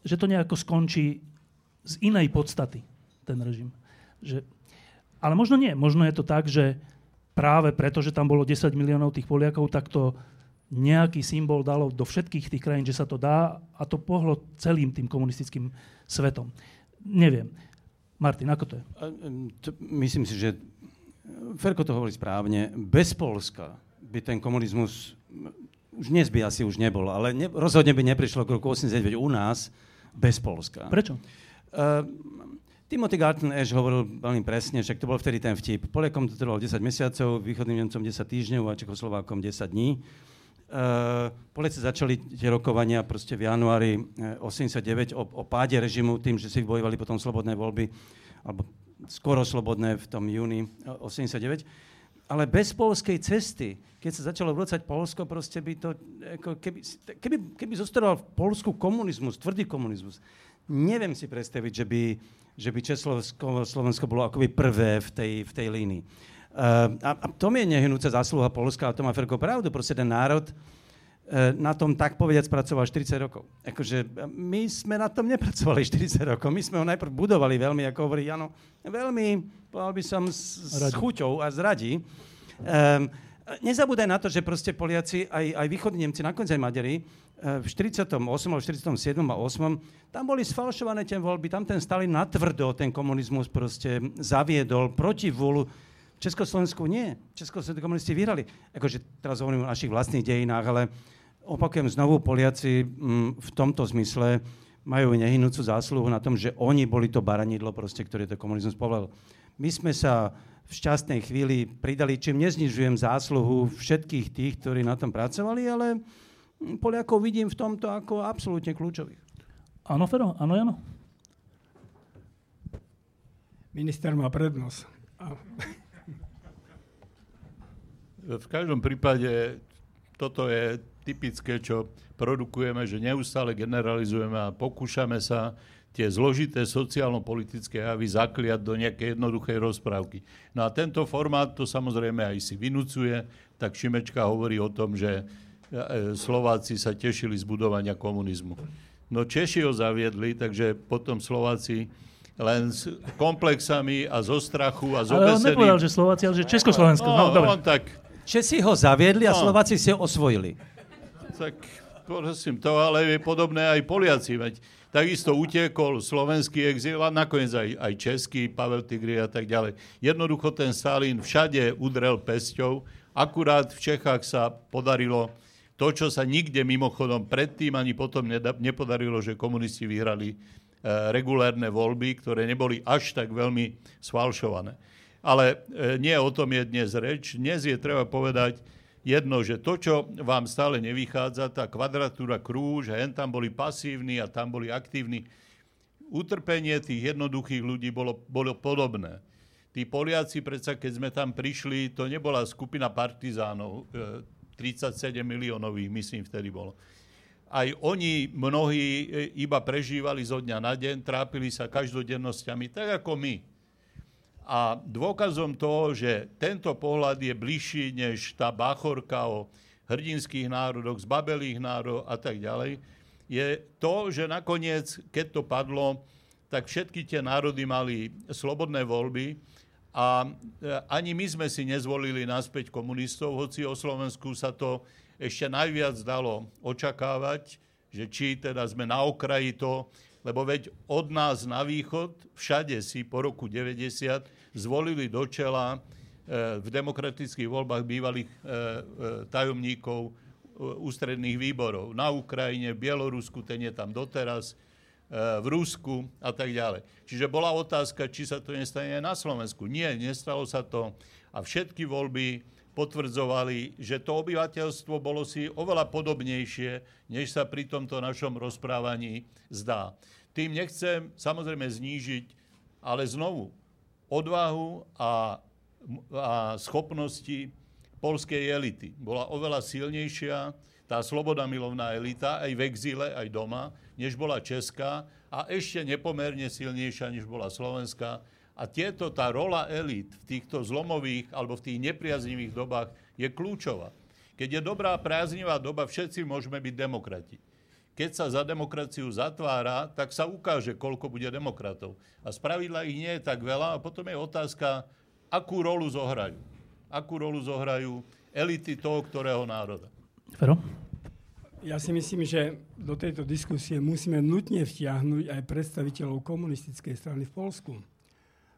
že to nejako skončí z inej podstaty, ten režim. Že, ale možno nie. Možno je to tak, že práve preto, že tam bolo 10 miliónov tých Poliakov, tak to nejaký symbol dalo do všetkých tých krajín, že sa to dá a to pohlo celým tým komunistickým svetom. Neviem. Martin, ako to je? Myslím si, že Ferko to hovorí správne. Bez Polska by ten komunizmus už dnes by asi už nebol, ale ne, rozhodne by neprišlo k roku 89 u nás bez Polska. Prečo? Uh, Timothy Garton Ash hovoril veľmi presne, však to bol vtedy ten vtip. Poliakom to trvalo 10 mesiacov, východným Nemcom 10 týždňov a Čechoslovákom 10 dní. Uh, Poliaci začali tie rokovania proste v januári 89 o, o páde režimu tým, že si bojovali potom slobodné voľby, alebo skoro slobodné v tom júni 89. Ale bez polskej cesty, keď sa začalo vrúcať Polsko, proste by to, ako keby, keby, keby zostaroval v Polsku komunizmus, tvrdý komunizmus, neviem si predstaviť, že by že by Československo Slovensko bolo akoby prvé v tej, v tej línii. Uh, a, a to mi je nehnúca zásluha Polska, a to má Ferko pravdu, proste ten národ uh, na tom tak povediac pracoval 40 rokov. Akože my sme na tom nepracovali 40 rokov, my sme ho najprv budovali veľmi, ako hovorí Jano, veľmi, povedal by som, s, s chuťou a zradí. Um, nezabúdaj na to, že proste Poliaci, aj, aj východní Nemci, nakoniec aj Maďari, Eh, v 48. alebo 47. a 8. tam boli sfalšované tie voľby, tam ten Stalin natvrdo ten komunizmus proste zaviedol proti vôľu. V Československu nie. Československí komunisti vyhrali. Akože teraz hovorím o našich vlastných dejinách, ale opakujem znovu, Poliaci m, mm, v tomto zmysle majú nehynúcu zásluhu na tom, že oni boli to baranidlo, proste, ktoré to komunizmus povedal. My sme sa v šťastnej chvíli pridali, čím neznižujem zásluhu všetkých tých, ktorí na tom pracovali, ale Poliakov vidím v tomto ako absolútne kľúčových. Áno, Fero? Áno, Jano? Minister má prednosť. V každom prípade toto je typické, čo produkujeme, že neustále generalizujeme a pokúšame sa tie zložité sociálno-politické javy zakliať do nejakej jednoduchej rozprávky. No a tento formát to samozrejme aj si vynúcuje, tak Šimečka hovorí o tom, že Slováci sa tešili z budovania komunizmu. No Češi ho zaviedli, takže potom Slováci len s komplexami a zo strachu a z Ale on nepovedal, že Slováci, ale že Československo. No, no, on tak... Česi ho zaviedli a no. Slováci si ho osvojili. Tak prosím, to ale je podobné aj Poliaci. Veď takisto utiekol slovenský exil a nakoniec aj, aj český, Pavel Tigri a tak ďalej. Jednoducho ten Stalin všade udrel pesťou, akurát v Čechách sa podarilo to, čo sa nikde mimochodom predtým ani potom nepodarilo, že komunisti vyhrali e, regulérne voľby, ktoré neboli až tak veľmi sfalšované. Ale e, nie o tom je dnes reč. Dnes je treba povedať jedno, že to, čo vám stále nevychádza, tá kvadratúra krú, že hen tam boli pasívni a tam boli aktívni, utrpenie tých jednoduchých ľudí bolo, bolo podobné. Tí Poliaci, predsa keď sme tam prišli, to nebola skupina partizánov. E, 37 miliónových, myslím, vtedy bolo. Aj oni, mnohí, e, iba prežívali zo dňa na deň, trápili sa každodennosťami, tak ako my. A dôkazom toho, že tento pohľad je bližší než tá báchorka o hrdinských národoch, zbabelých národov a tak ďalej, je to, že nakoniec, keď to padlo, tak všetky tie národy mali slobodné voľby, a e, ani my sme si nezvolili naspäť komunistov, hoci o Slovensku sa to ešte najviac dalo očakávať, že či teda sme na okraji to, lebo veď od nás na východ všade si po roku 90 zvolili do čela e, v demokratických voľbách bývalých e, tajomníkov ústredných výborov. Na Ukrajine, v Bielorusku, ten je tam doteraz, v Rusku a tak ďalej. Čiže bola otázka, či sa to nestane aj na Slovensku. Nie, nestalo sa to a všetky voľby potvrdzovali, že to obyvateľstvo bolo si oveľa podobnejšie, než sa pri tomto našom rozprávaní zdá. Tým nechcem samozrejme znížiť, ale znovu, odvahu a, a schopnosti polskej elity bola oveľa silnejšia tá sloboda milovná elita aj v exíle, aj doma, než bola česká a ešte nepomerne silnejšia, než bola slovenská. A tieto, tá rola elit v týchto zlomových alebo v tých nepriaznivých dobách je kľúčová. Keď je dobrá priaznivá doba, všetci môžeme byť demokrati. Keď sa za demokraciu zatvára, tak sa ukáže, koľko bude demokratov. A spravidla ich nie je tak veľa a potom je otázka, akú rolu zohrajú. Akú rolu zohrajú elity toho, ktorého národa. Fero? Ja si myslím, že do tejto diskusie musíme nutne vtiahnuť aj predstaviteľov komunistickej strany v Polsku.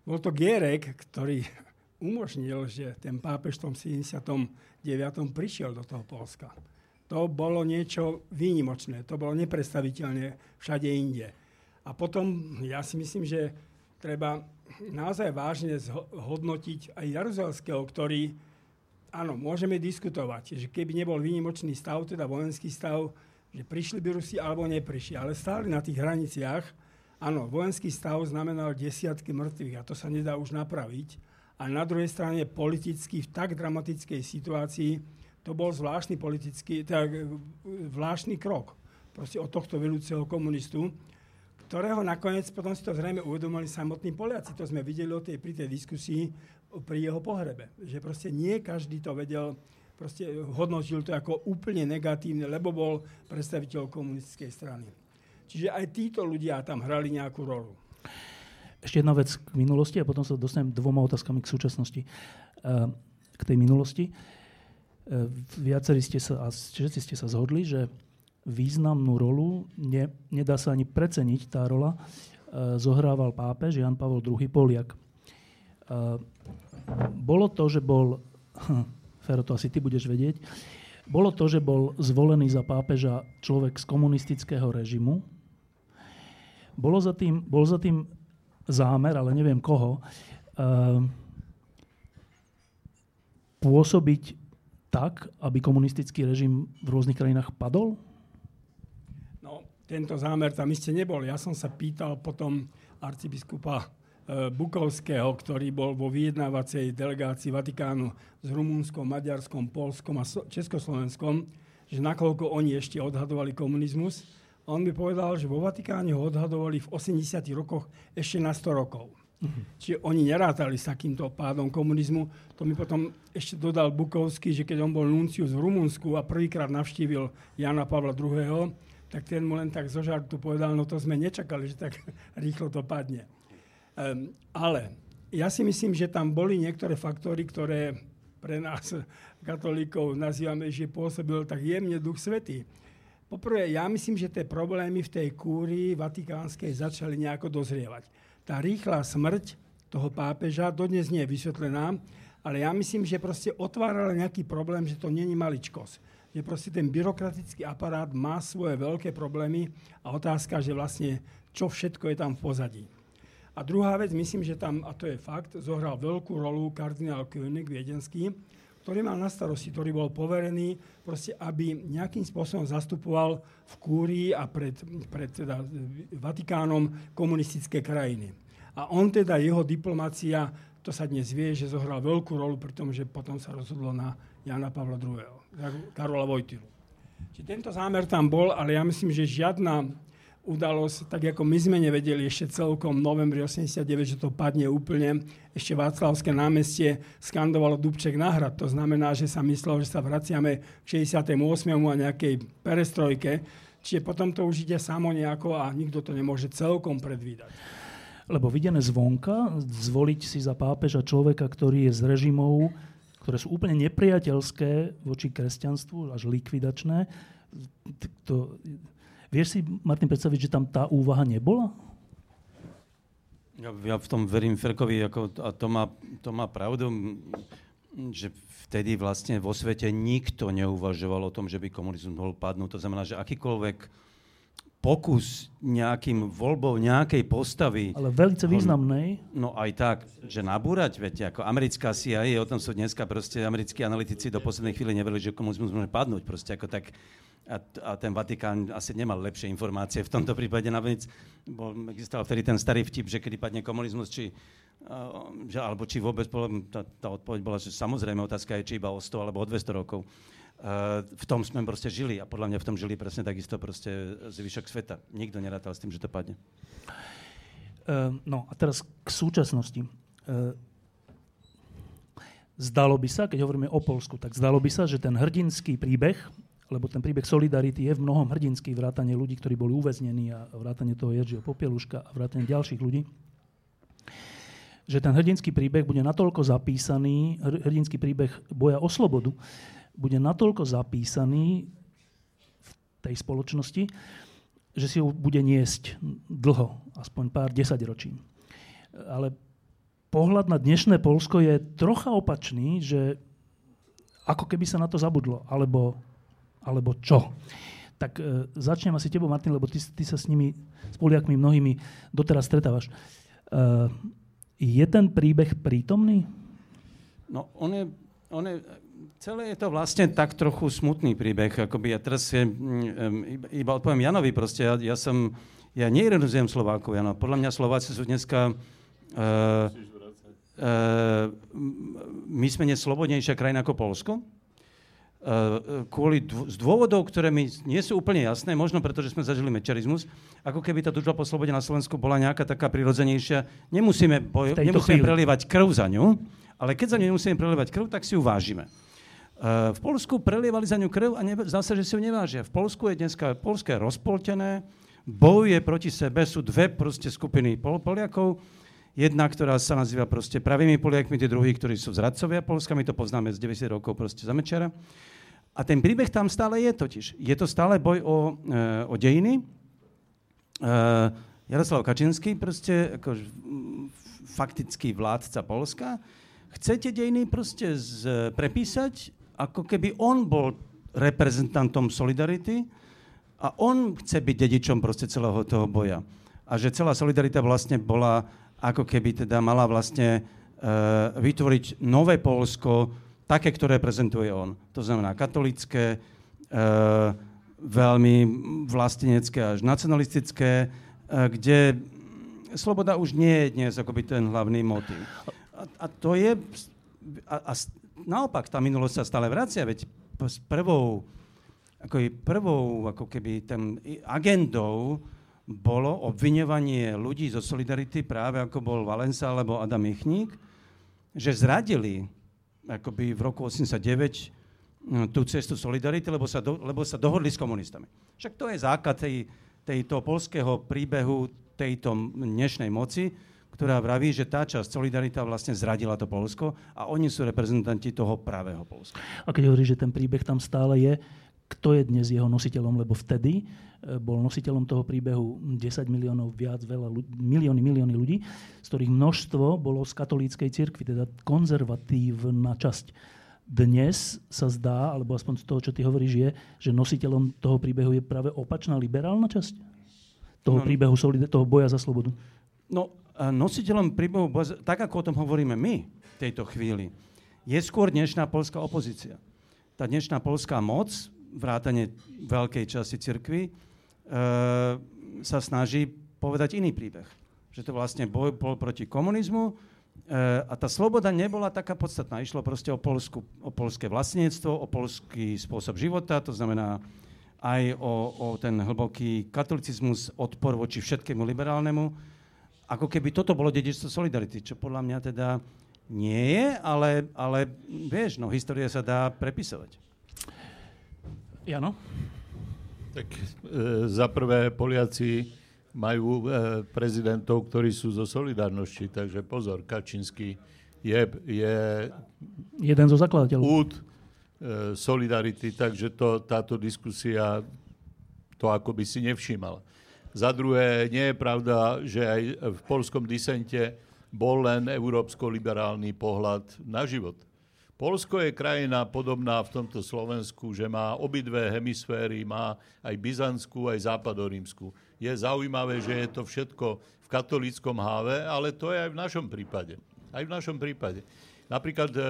Bol to Gierek, ktorý umožnil, že ten pápež v tom 79. prišiel do toho Polska. To bolo niečo výnimočné, to bolo nepredstaviteľné všade inde. A potom ja si myslím, že treba naozaj vážne zhodnotiť aj Jaruzelského, ktorý, áno, môžeme diskutovať, že keby nebol výnimočný stav, teda vojenský stav, že prišli by Rusi alebo neprišli, ale stáli na tých hraniciach. Áno, vojenský stav znamenal desiatky mŕtvych a to sa nedá už napraviť. A na druhej strane politicky v tak dramatickej situácii to bol zvláštny politický, tak zvláštny krok proste od tohto vedúceho komunistu, ktorého nakoniec potom si to zrejme uvedomili samotní Poliaci. To sme videli o tej, pri tej diskusii pri jeho pohrebe. Že proste nie každý to vedel, proste hodnotil to ako úplne negatívne, lebo bol predstaviteľ komunistickej strany. Čiže aj títo ľudia tam hrali nejakú rolu. Ešte jedna vec k minulosti a potom sa dostanem dvoma otázkami k súčasnosti. Ehm, k tej minulosti. E, viacerí ste sa, a všetci ste sa zhodli, že významnú rolu, ne, nedá sa ani preceniť tá rola, e, zohrával pápež Jan Pavel II Poliak. Bolo to, že bol, Fero, to asi ty budeš vedieť, bolo to, že bol zvolený za pápeža človek z komunistického režimu. Bolo za tým, bol za tým zámer, ale neviem koho, pôsobiť tak, aby komunistický režim v rôznych krajinách padol? No, tento zámer tam iste nebol. Ja som sa pýtal potom arcibiskupa Bukovského, ktorý bol vo vyjednávacej delegácii Vatikánu s Rumúnskom, Maďarskom, Polskom a Československom, že nakoľko oni ešte odhadovali komunizmus. On mi povedal, že vo Vatikáne ho odhadovali v 80 rokoch ešte na 100 rokov. Uh-huh. Čiže oni nerátali s takýmto pádom komunizmu. To mi potom ešte dodal Bukovský, že keď on bol nuncius v Rumunsku a prvýkrát navštívil Jana Pavla II., tak ten mu len tak zo žartu povedal, no to sme nečakali, že tak rýchlo to padne. Um, ale ja si myslím, že tam boli niektoré faktory, ktoré pre nás, katolíkov, nazývame, že pôsobil tak jemne Duch Svetý. Poprvé, ja myslím, že tie problémy v tej kúrii vatikánskej začali nejako dozrievať tá rýchla smrť toho pápeža dodnes nie je vysvetlená, ale ja myslím, že proste otvárala nejaký problém, že to není maličkosť. Že proste ten byrokratický aparát má svoje veľké problémy a otázka, že vlastne čo všetko je tam v pozadí. A druhá vec, myslím, že tam, a to je fakt, zohral veľkú rolu kardinál König viedenský, ktorý mal na starosti, ktorý bol poverený, proste, aby nejakým spôsobom zastupoval v Kúrii a pred, pred teda Vatikánom komunistické krajiny. A on teda, jeho diplomácia, to sa dnes vie, že zohral veľkú rolu pri tom, že potom sa rozhodlo na Jana Pavla II. Karola Vojtilu. Čiže tento zámer tam bol, ale ja myslím, že žiadna udalosť, tak ako my sme nevedeli ešte celkom v novembri 89, že to padne úplne. Ešte Václavské námestie skandovalo Dubček náhrad. To znamená, že sa myslelo, že sa vraciame k 68. a nejakej perestrojke. Čiže potom to už ide samo nejako a nikto to nemôže celkom predvídať. Lebo videné zvonka, zvoliť si za pápeža človeka, ktorý je z režimov, ktoré sú úplne nepriateľské voči kresťanstvu, až likvidačné, to, Vieš si, Martin, predstaviť, že tam tá úvaha nebola? Ja, ja v tom verím Ferkovi, ako, a to má, to má pravdu, že vtedy vlastne vo svete nikto neuvažoval o tom, že by komunizmus mohol padnúť. To znamená, že akýkoľvek pokus nejakým voľbou nejakej postavy... Ale veľmi významnej. No aj tak, že nabúrať, viete, ako americká CIA, o tom sú dneska proste americkí analytici do poslednej chvíli neverili, že komunizmus môže padnúť. Proste ako tak a, a ten Vatikán asi nemal lepšie informácie v tomto prípade. Navíc bol, existoval vtedy ten starý vtip, že kedy padne komunizmus, či, uh, že, alebo či vôbec, tá, tá odpoveď bola, že samozrejme otázka je, či iba o 100 alebo o 200 rokov. V tom sme proste žili a podľa mňa v tom žili presne takisto proste zvyšok sveta. Nikto nerátal s tým, že to padne. Uh, no a teraz k súčasnosti. Uh, zdalo by sa, keď hovoríme o Polsku, tak zdalo by sa, že ten hrdinský príbeh, lebo ten príbeh Solidarity je v mnohom hrdinský, vrátanie ľudí, ktorí boli uväznení a vrátanie toho Jeržiho Popieluška a vrátanie ďalších ľudí, že ten hrdinský príbeh bude natoľko zapísaný, hrdinský príbeh boja o slobodu, bude natoľko zapísaný v tej spoločnosti, že si ho bude niesť dlho, aspoň pár desaťročí. Ale pohľad na dnešné Polsko je trocha opačný, že ako keby sa na to zabudlo, alebo, alebo čo. Tak e, začnem asi tebou, Martin, lebo ty, ty sa s nimi, s Poliakmi mnohými doteraz stretávaš. E, je ten príbeh prítomný? No, on je, on je Celé je to vlastne tak trochu smutný príbeh. Akoby ja teraz je, mm, iba odpoviem Janovi proste. Ja, ja som, ja neironizujem Slovákov, Jano. Podľa mňa Slováci sú dneska... Uh, uh, my sme neslobodnejšia krajina ako Polsko. Uh, kvôli dô, z dôvodov, ktoré mi nie sú úplne jasné, možno preto, že sme zažili mečarizmus, ako keby tá túžba po slobode na Slovensku bola nejaká taká prirodzenejšia. Nemusíme, boj, nemusíme prelievať krv za ňu, ale keď za ňu nemusíme prelievať krv, tak si ju vážime. Eh, v Polsku prelievali za ňu krv a ne, zase, že si ju nevážia. V Polsku je dneska Polsko je rozpoltené, bojuje proti sebe, sú dve proste skupiny Pol- Poliakov, jedna, ktorá sa nazýva proste pravými Poliakmi, tie druhí, ktorí sú zradcovia Polska, my to poznáme z 90 rokov proste za Mečera. A ten príbeh tam stále je totiž. Je to stále boj o, e, o dejiny. E, Jaroslav Kačinský, proste ako faktický vládca Polska, chcete dejiny proste z, prepísať ako keby on bol reprezentantom Solidarity a on chce byť dedičom proste celého toho boja. A že celá Solidarita vlastne bola, ako keby teda mala vlastne uh, vytvoriť nové Polsko, také, ktoré reprezentuje on. To znamená katolické, uh, veľmi vlastenecké až nacionalistické, uh, kde sloboda už nie je dnes akoby ten hlavný motiv. A, a to je... A, a naopak, tá minulosť sa stále vracia, veď s prvou, ako prvou ako keby ten agendou bolo obviňovanie ľudí zo Solidarity, práve ako bol Valensa alebo Adam Michník, že zradili akoby v roku 89 no, tú cestu Solidarity, lebo sa, do, lebo sa dohodli s komunistami. Však to je základ tej, tejto polského príbehu tejto dnešnej moci, ktorá vraví, že tá časť Solidarita vlastne zradila to Polsko a oni sú reprezentanti toho pravého Polska. A keď hovorí, že ten príbeh tam stále je, kto je dnes jeho nositeľom, lebo vtedy e, bol nositeľom toho príbehu 10 miliónov viac, veľa ľudí, milióny, milióny ľudí, z ktorých množstvo bolo z katolíckej cirkvi, teda konzervatívna časť. Dnes sa zdá, alebo aspoň z toho, čo ty hovoríš, je, že nositeľom toho príbehu je práve opačná liberálna časť toho no, príbehu, toho boja za slobodu. No, nositeľom príbehu, tak ako o tom hovoríme my v tejto chvíli, je skôr dnešná polská opozícia. Tá dnešná polská moc, vrátane veľkej časti cirkvy, e, sa snaží povedať iný príbeh. Že to vlastne boj bol proti komunizmu e, a tá sloboda nebola taká podstatná. Išlo proste o, polsku, o polské vlastníctvo, o polský spôsob života, to znamená aj o, o ten hlboký katolicizmus, odpor voči všetkému liberálnemu ako keby toto bolo dedičstvo Solidarity, čo podľa mňa teda nie je, ale, ale vieš, no, história sa dá prepisovať. Jano? Tak e, za prvé Poliaci majú e, prezidentov, ktorí sú zo Solidarnosti, takže pozor, Kačinský je, je jeden zo zakladateľov. Úd e, Solidarity, takže to, táto diskusia to ako by si nevšímala. Za druhé, nie je pravda, že aj v polskom disente bol len európsko-liberálny pohľad na život. Polsko je krajina podobná v tomto Slovensku, že má obidve hemisféry, má aj byzantskú, aj západorímsku. Je zaujímavé, že je to všetko v katolíckom háve, ale to je aj v našom prípade. Aj v našom prípade. Napríklad e,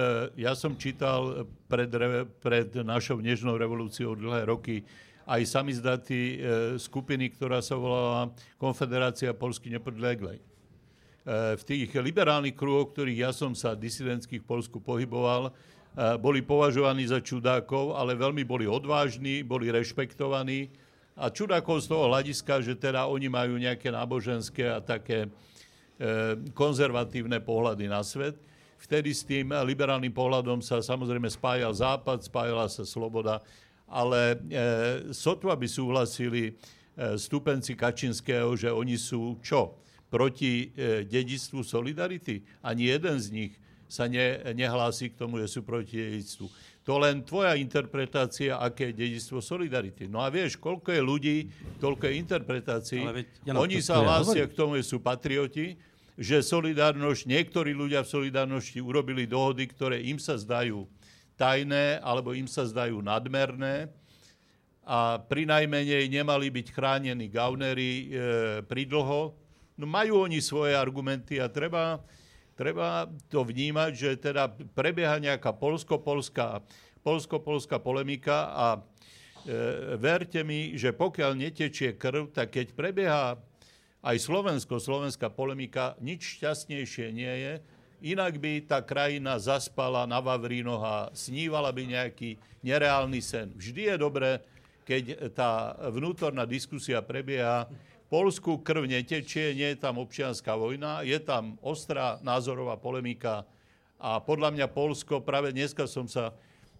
ja som čítal pred, pred našou nežnou revolúciou dlhé roky aj samizdatý e, skupiny, ktorá sa volala Konfederácia Polsky nepodleglej. E, v tých liberálnych kruhoch, ktorých ja som sa disidentských Polsku pohyboval, e, boli považovaní za čudákov, ale veľmi boli odvážni, boli rešpektovaní. A čudákov z toho hľadiska, že teda oni majú nejaké náboženské a také konzervatívne pohľady na svet. Vtedy s tým liberálnym pohľadom sa samozrejme spájal Západ, spájala sa sloboda, ale sotva by súhlasili stupenci Kačinského, že oni sú čo? proti e, dedictvu Solidarity. Ani jeden z nich sa ne, nehlási k tomu, že sú proti dedictvu. To len tvoja interpretácia, aké je dedictvo Solidarity. No a vieš, koľko je ľudí, toľko je interpretácií. Veď, ja Oni sa hlásia k tomu, že sú patrioti, že solidárnosť, niektorí ľudia v solidárnosti urobili dohody, ktoré im sa zdajú tajné, alebo im sa zdajú nadmerné. A pri najmenej nemali byť chránení gaunery e, pridlho, No majú oni svoje argumenty a treba, treba to vnímať, že teda prebieha nejaká polsko-polská, polsko-polská polemika a e, verte mi, že pokiaľ netečie krv, tak keď prebieha aj slovensko-slovenská polemika, nič šťastnejšie nie je, inak by tá krajina zaspala na Vavrínoch a snívala by nejaký nereálny sen. Vždy je dobré, keď tá vnútorná diskusia prebieha Polsku krv netečie, nie je tam občianská vojna, je tam ostrá názorová polemika a podľa mňa Polsko, práve dneska som sa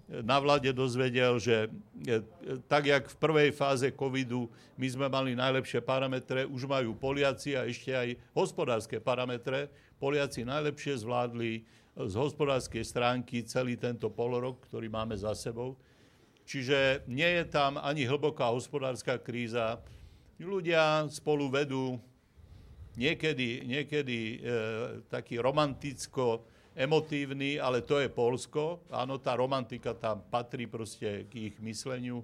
na vlade dozvedel, že e, tak, jak v prvej fáze covidu my sme mali najlepšie parametre, už majú Poliaci a ešte aj hospodárske parametre. Poliaci najlepšie zvládli z hospodárskej stránky celý tento polorok, ktorý máme za sebou. Čiže nie je tam ani hlboká hospodárska kríza, ľudia spolu vedú niekedy, niekedy e, taký romanticko emotívny, ale to je Polsko. Áno, tá romantika tam patrí proste k ich mysleniu.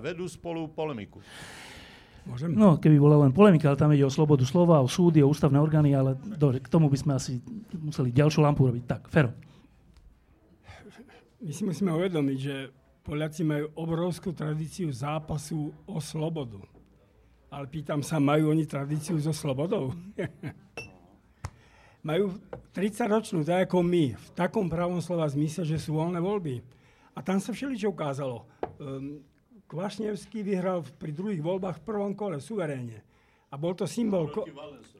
Vedú spolu polemiku. Môžem? No, keby bola len polemika, ale tam ide o slobodu slova, o súdy, o ústavné orgány, ale dobre, k tomu by sme asi museli ďalšiu lampu robiť. Tak, Fero. My si musíme uvedomiť, že Poliaci majú obrovskú tradíciu zápasu o slobodu. Ale pýtam sa, majú oni tradíciu so slobodou? majú 30-ročnú, tak ako my, v takom pravom slova zmysle, že sú voľné voľby. A tam sa všeličo ukázalo. Um, Kvašnevský vyhral pri druhých voľbách v prvom kole, suverénne. A bol to symbol... Proti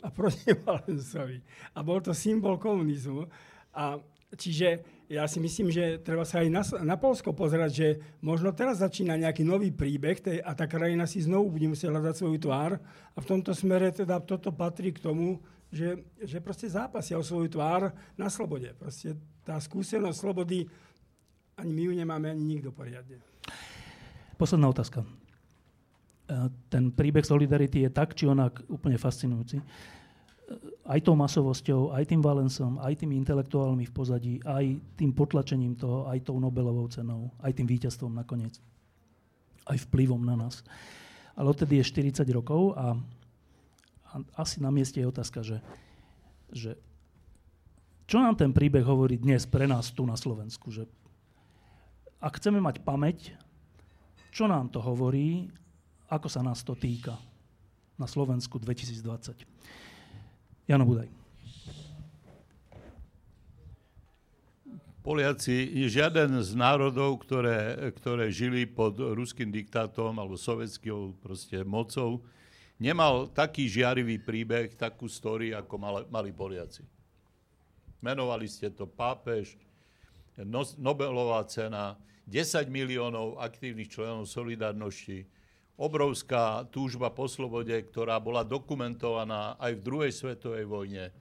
a proti Valensovi. A bol to symbol komunizmu. A čiže ja si myslím, že treba sa aj na, na Polsko pozerať, že možno teraz začína nejaký nový príbeh tej, a tá krajina si znovu bude musieť hľadať svoju tvár. A v tomto smere teda toto patrí k tomu, že, že proste zápasia o svoju tvár na slobode. Proste tá skúsenosť slobody, ani my ju nemáme, ani nikto poriadne. Posledná otázka. E, ten príbeh Solidarity je tak či onak úplne fascinujúci aj tou masovosťou, aj tým Valensom, aj tými intelektuálmi v pozadí, aj tým potlačením toho, aj tou Nobelovou cenou, aj tým víťazstvom nakoniec. Aj vplyvom na nás. Ale odtedy je 40 rokov a asi na mieste je otázka, že, že čo nám ten príbeh hovorí dnes pre nás tu na Slovensku? Že ak chceme mať pamäť, čo nám to hovorí, ako sa nás to týka na Slovensku 2020. Jano Budaj. Poliaci, žiaden z národov, ktoré, ktoré žili pod ruským diktátom alebo sovietskou proste mocou, nemal taký žiarivý príbeh, takú story, ako mali, Poliaci. Menovali ste to pápež, Nobelová cena, 10 miliónov aktívnych členov solidárnosti, obrovská túžba po slobode, ktorá bola dokumentovaná aj v druhej svetovej vojne. E,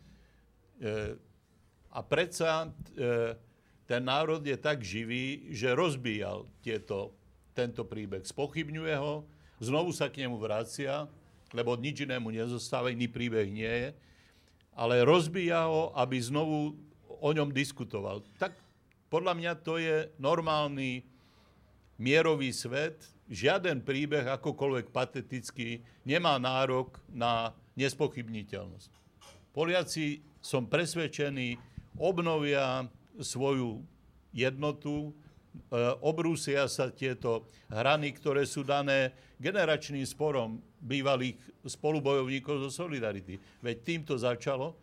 a predsa e, ten národ je tak živý, že rozbíjal tieto, tento príbeh. Spochybňuje ho, znovu sa k nemu vracia, lebo nič inému nezostáva, iný príbeh nie je, ale rozbíja ho, aby znovu o ňom diskutoval. Tak podľa mňa to je normálny mierový svet, žiaden príbeh, akokoľvek patetický, nemá nárok na nespochybniteľnosť. Poliaci, som presvedčený, obnovia svoju jednotu, obrúsia sa tieto hrany, ktoré sú dané generačným sporom bývalých spolubojovníkov zo Solidarity. Veď týmto začalo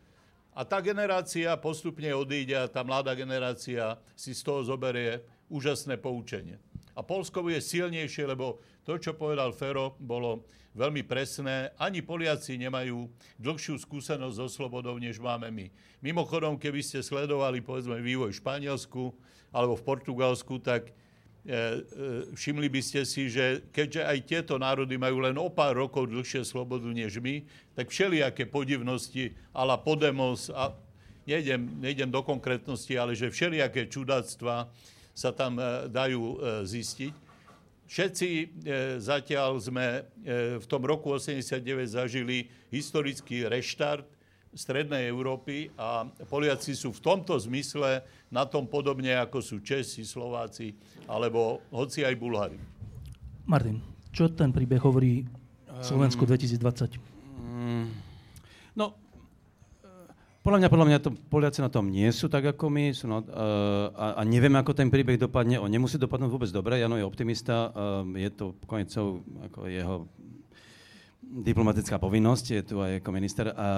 A tá generácia postupne odíde a tá mladá generácia si z toho zoberie úžasné poučenie. A Polsko je silnejšie, lebo to, čo povedal Fero, bolo veľmi presné. Ani Poliaci nemajú dlhšiu skúsenosť so slobodou, než máme my. Mimochodom, keby ste sledovali povedzme vývoj v Španielsku alebo v Portugalsku, tak E, e, všimli by ste si, že keďže aj tieto národy majú len o pár rokov dlhšie slobodu než my, tak všelijaké podivnosti ala Podemos a nejdem, nejdem do konkrétnosti, ale že všelijaké čudáctva sa tam e, dajú zistiť. Všetci zatiaľ sme v tom roku 89 zažili historický reštart Strednej Európy a Poliaci sú v tomto zmysle na tom podobne, ako sú Česi, Slováci alebo hoci aj Bulhári. Martin, čo ten príbeh hovorí Slovensku 2020? Um, no, podľa mňa, podľa mňa to, Poliaci na tom nie sú tak ako my sú na, uh, a, a nevieme, ako ten príbeh dopadne. On nemusí dopadnúť vôbec dobre. Jano je optimista. Uh, je to konecov ako jeho diplomatická povinnosť, je tu aj ako minister a, a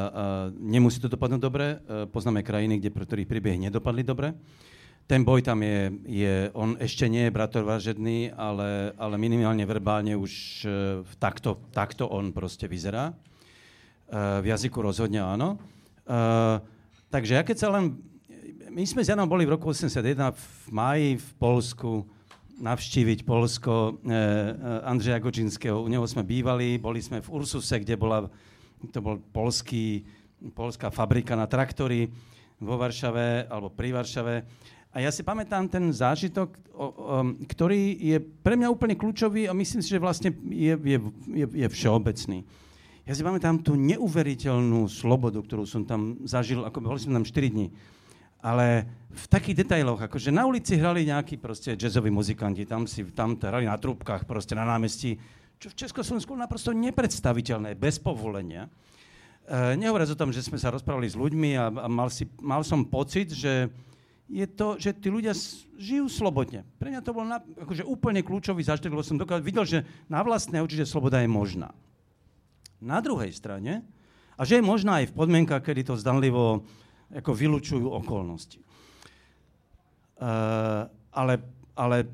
nemusí to dopadnúť dobre. Uh, poznáme krajiny, kde pre ktorých príbeh nedopadli dobre. Ten boj tam je, je on ešte nie je bratovražedný, ale, ale minimálne verbálne už uh, takto, takto on proste vyzerá. Uh, v jazyku rozhodne áno. Uh, takže ja keď sa len... My sme s Janom boli v roku 81 v máji v Polsku navštíviť Polsko uh, Andreja Gočinského. U neho sme bývali, boli sme v Ursuse, kde bola, to bol polský, polská fabrika na traktory vo Varšave, alebo pri Varšave. A ja si pamätám ten zážitok, ktorý je pre mňa úplne kľúčový a myslím si, že vlastne je, je, je, je všeobecný. Ja si pamätám tú neuveriteľnú slobodu, ktorú som tam zažil, ako boli sme tam 4 dní. Ale v takých detailoch, akože na ulici hrali nejakí proste jazzoví muzikanti, tam si tam hrali na trúbkach, proste na námestí, čo v Československu naprosto nepredstaviteľné, bez povolenia. E, nehovoriac o tom, že sme sa rozprávali s ľuďmi a, a mal, si, mal som pocit, že je to, že tí ľudia žijú slobodne. Pre mňa to bol na, akože úplne kľúčový zážitok, lebo som dokázal, videl, že na vlastné oči, že sloboda je možná. Na druhej strane, a že je možná aj v podmienkach, kedy to zdanlivo ako vylučujú okolnosti. Uh, ale, ale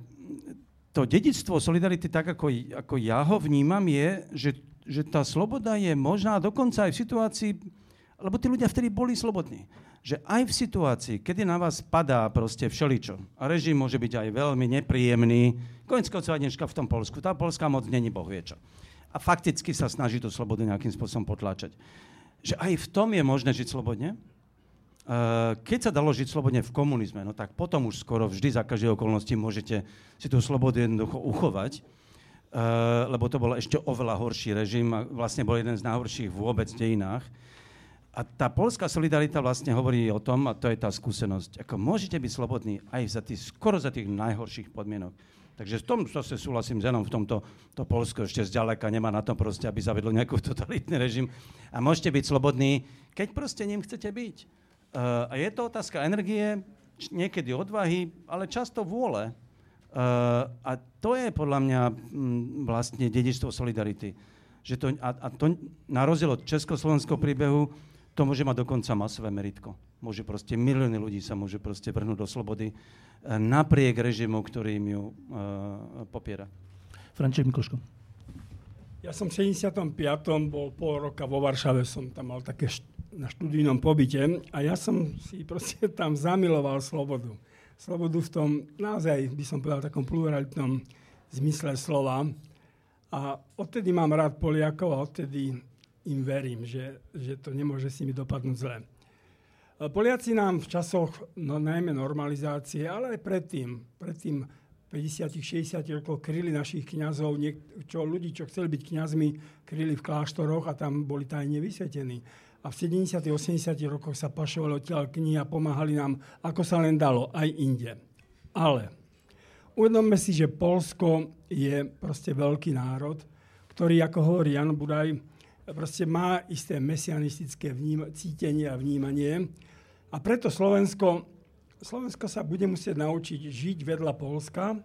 to dedictvo solidarity, tak ako, ako ja ho vnímam, je, že, že tá sloboda je možná dokonca aj v situácii, lebo tí ľudia vtedy boli slobodní že aj v situácii, kedy na vás padá proste všeličo, a režim môže byť aj veľmi nepríjemný, konec dneška v tom Polsku, tá polská moc není boh vie čo. A fakticky sa snaží tú slobodu nejakým spôsobom potláčať. Že aj v tom je možné žiť slobodne. Uh, keď sa dalo žiť slobodne v komunizme, no tak potom už skoro vždy za každé okolnosti môžete si tú slobodu jednoducho uchovať, uh, lebo to bol ešte oveľa horší režim a vlastne bol jeden z najhorších vôbec v dejinách. A tá polská solidarita vlastne hovorí o tom, a to je tá skúsenosť, ako môžete byť slobodní aj za tých, skoro za tých najhorších podmienok. Takže v tom zase súhlasím s Janom, v tomto to Polsko ešte zďaleka nemá na tom proste, aby zavedlo nejaký totalitný režim. A môžete byť slobodní, keď proste ním chcete byť. Uh, a je to otázka energie, niekedy odvahy, ale často vôle. Uh, a to je podľa mňa m, vlastne dedičstvo solidarity. Že to, a, a to na rozdiel od československého príbehu to môže mať dokonca masové meritko. Môže proste, milióny ľudí sa môže proste vrhnúť do slobody eh, napriek režimu, ktorý im ju uh, popiera. Franček Mikloško. Ja som v 75. bol pol roka vo Varšave, som tam mal také št- na študijnom pobyte a ja som si proste tam zamiloval slobodu. Slobodu v tom, naozaj by som povedal, takom pluralitnom zmysle slova. A odtedy mám rád Poliakov a odtedy im verím, že, že to nemôže s nimi dopadnúť zle. Poliaci nám v časoch, no najmä normalizácie, ale aj predtým, predtým 50-60 rokov kryli našich kňazov, niek- čo ľudí, čo chceli byť kňazmi, kryli v kláštoroch a tam boli tajne vysvetení. A v 70 80 rokoch sa pašovali odtiaľ knihy a pomáhali nám, ako sa len dalo, aj inde. Ale uvedomme si, že Polsko je proste veľký národ, ktorý, ako hovorí Jan Budaj, proste má isté mesianistické vníma- cítenie a vnímanie. A preto Slovensko, Slovensko sa bude musieť naučiť žiť vedľa Polska.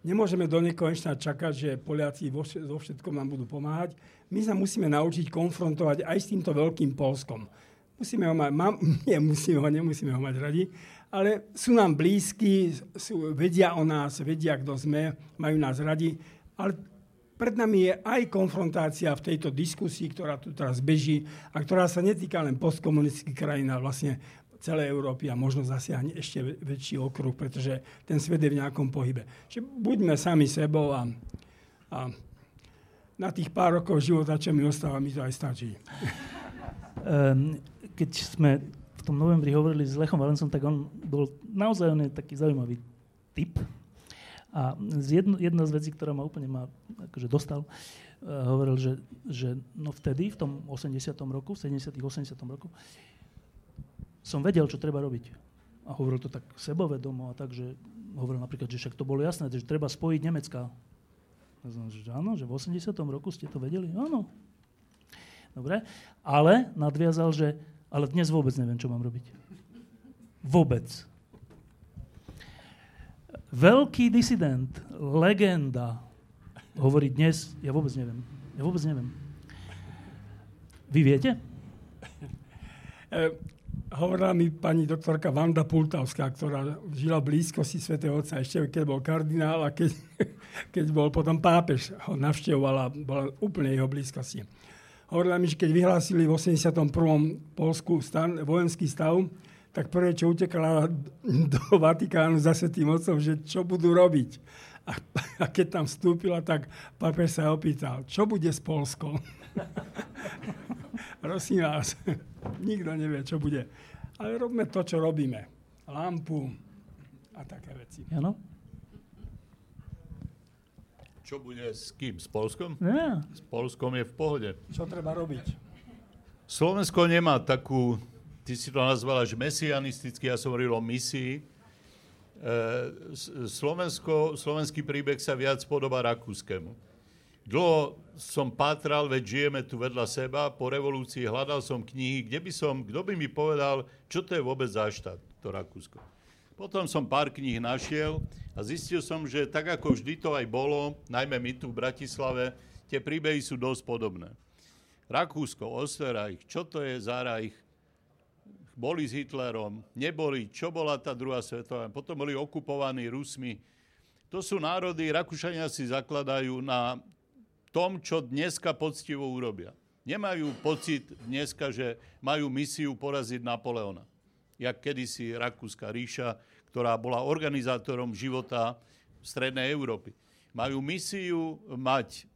Nemôžeme do nekonečna čakať, že Poliaci vo, vo všetkom nám budú pomáhať. My sa musíme naučiť konfrontovať aj s týmto veľkým Polskom. musíme ho mať, mám, nie, musíme ho, nemusíme ho mať radi, ale sú nám blízki, sú, vedia o nás, vedia, kto sme, majú nás radi, ale pred nami je aj konfrontácia v tejto diskusii, ktorá tu teraz beží a ktorá sa netýka len postkomunistických krajín, ale vlastne celej Európy a možno zasiahne ešte väčší okruh, pretože ten svet je v nejakom pohybe. Čiže buďme sami sebou a, a na tých pár rokov života, čo mi ostáva, mi to aj stačí. Um, keď sme v tom novembri hovorili s Lechom Valencom, tak on bol naozaj on taký zaujímavý typ. A jedno, jedna z vecí, ktorá ma úplne ma akože dostal, uh, hovoril, že, že no vtedy, v tom 80. roku, v 70. 80. roku, som vedel, čo treba robiť. A hovoril to tak sebovedomo a tak, že hovoril napríklad, že však to bolo jasné, že treba spojiť Nemecka. Že áno, že v 80. roku ste to vedeli? Áno. Dobre. Ale nadviazal, že ale dnes vôbec neviem, čo mám robiť. Vôbec. Veľký disident, legenda, hovorí dnes, ja vôbec neviem. Ja vôbec neviem. Vy viete? E, hovorila mi pani doktorka Vanda Pultavská, ktorá žila v blízkosti svätého Otca, ešte keď bol kardinál a keď, keď bol potom pápež, ho navštevovala, bola úplne jeho blízkosti. Hovorila mi, že keď vyhlásili v 81. Polsku stan, vojenský stav, tak prvé, čo utekala do Vatikánu za svetým otcom, že čo budú robiť. A, a keď tam vstúpila, tak pápež sa opýtal, čo bude s Polskou? Prosím vás, nikto nevie, čo bude. Ale robme to, čo robíme. Lampu a také veci. Áno? Čo bude s kým? S Polskom? Nie. S Polskom je v pohode. Čo treba robiť? Slovensko nemá takú, ty si to nazvala, že mesianisticky, ja som hovoril o misii. E, Slovensko, slovenský príbeh sa viac podobá rakúskému. Dlho som pátral, veď žijeme tu vedľa seba, po revolúcii hľadal som knihy, kde by som, kto by mi povedal, čo to je vôbec za štát, to Rakúsko. Potom som pár kníh našiel a zistil som, že tak ako vždy to aj bolo, najmä my tu v Bratislave, tie príbehy sú dosť podobné. Rakúsko, Osterreich, čo to je za Reich, boli s Hitlerom, neboli, čo bola tá druhá svetová, potom boli okupovaní Rusmi. To sú národy, Rakúšania si zakladajú na tom, čo dneska poctivo urobia. Nemajú pocit dneska, že majú misiu poraziť Napoleona. Jak kedysi Rakúska ríša, ktorá bola organizátorom života v Strednej Európy. Majú misiu mať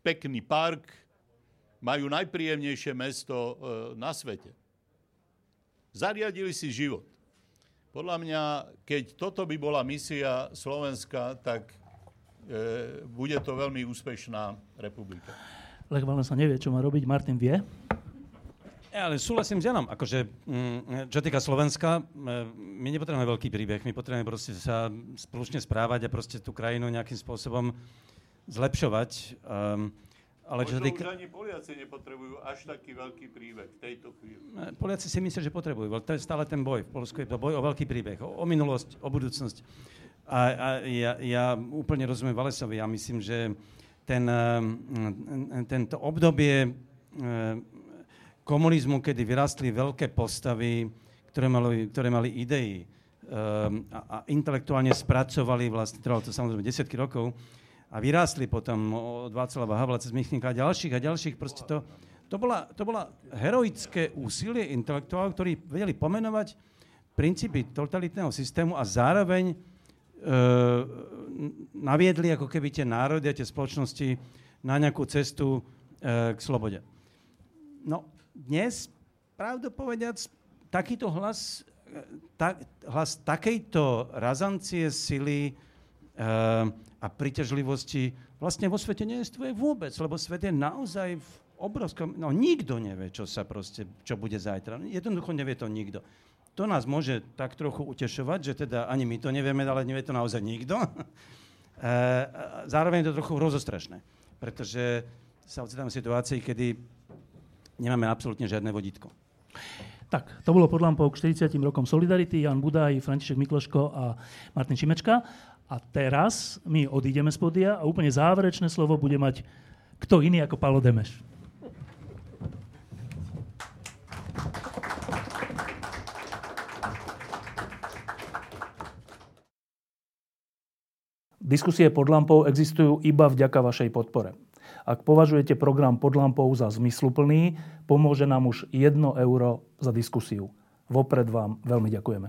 pekný park, majú najpríjemnejšie mesto e, na svete. Zariadili si život. Podľa mňa, keď toto by bola misia Slovenska, tak e, bude to veľmi úspešná republika. Lech sa nevie, čo má robiť. Martin vie? Ja, ale súhlasím s Janom. Akože, mm, čo týka Slovenska, my nepotrebujeme veľký príbeh, my potrebujeme proste sa spoločne správať a proste tú krajinu nejakým spôsobom zlepšovať. Um, ale čo týka... už ani Poliaci nepotrebujú až taký veľký príbeh v tejto chvíli. Poliaci si myslia, že potrebujú. To je stále ten boj. V Polsku je to boj o veľký príbeh, o, o minulosť, o budúcnosť. A, a ja, ja úplne rozumiem Valesovi. Ja myslím, že ten, tento obdobie komunizmu, kedy vyrastli veľké postavy, ktoré mali, ktoré mali idei um, a, a intelektuálne spracovali, vlastne trvalo to samozrejme desiatky rokov, a vyrástli potom od Václava Havla cez Michnika a ďalších a ďalších. Proste to, to, bola, to bola heroické úsilie intelektuálov, ktorí vedeli pomenovať princípy totalitného systému a zároveň e, naviedli ako keby tie národy a tie spoločnosti na nejakú cestu e, k slobode. No, dnes, pravdu povediac, takýto hlas, ta, hlas takejto razancie sily uh, a príťažlivosti vlastne vo svete neestuje vôbec, lebo svet je naozaj v obrovskom... No nikto nevie, čo sa proste, čo bude zajtra. Jednoducho nevie to nikto. To nás môže tak trochu utešovať, že teda ani my to nevieme, ale nevie to naozaj nikto. Eh, zároveň je to trochu rozostrašné, pretože sa ocitáme v situácii, kedy nemáme absolútne žiadne vodítko. Tak, to bolo pod lampou k 40 rokom Solidarity, Jan Budaj, František Mikloško a Martin Čimečka. A teraz my odídeme z podia a úplne záverečné slovo bude mať kto iný ako Palo Demeš. Diskusie pod lampou existujú iba vďaka vašej podpore. Ak považujete program pod lampou za zmysluplný, pomôže nám už 1 euro za diskusiu. Vopred vám veľmi ďakujeme.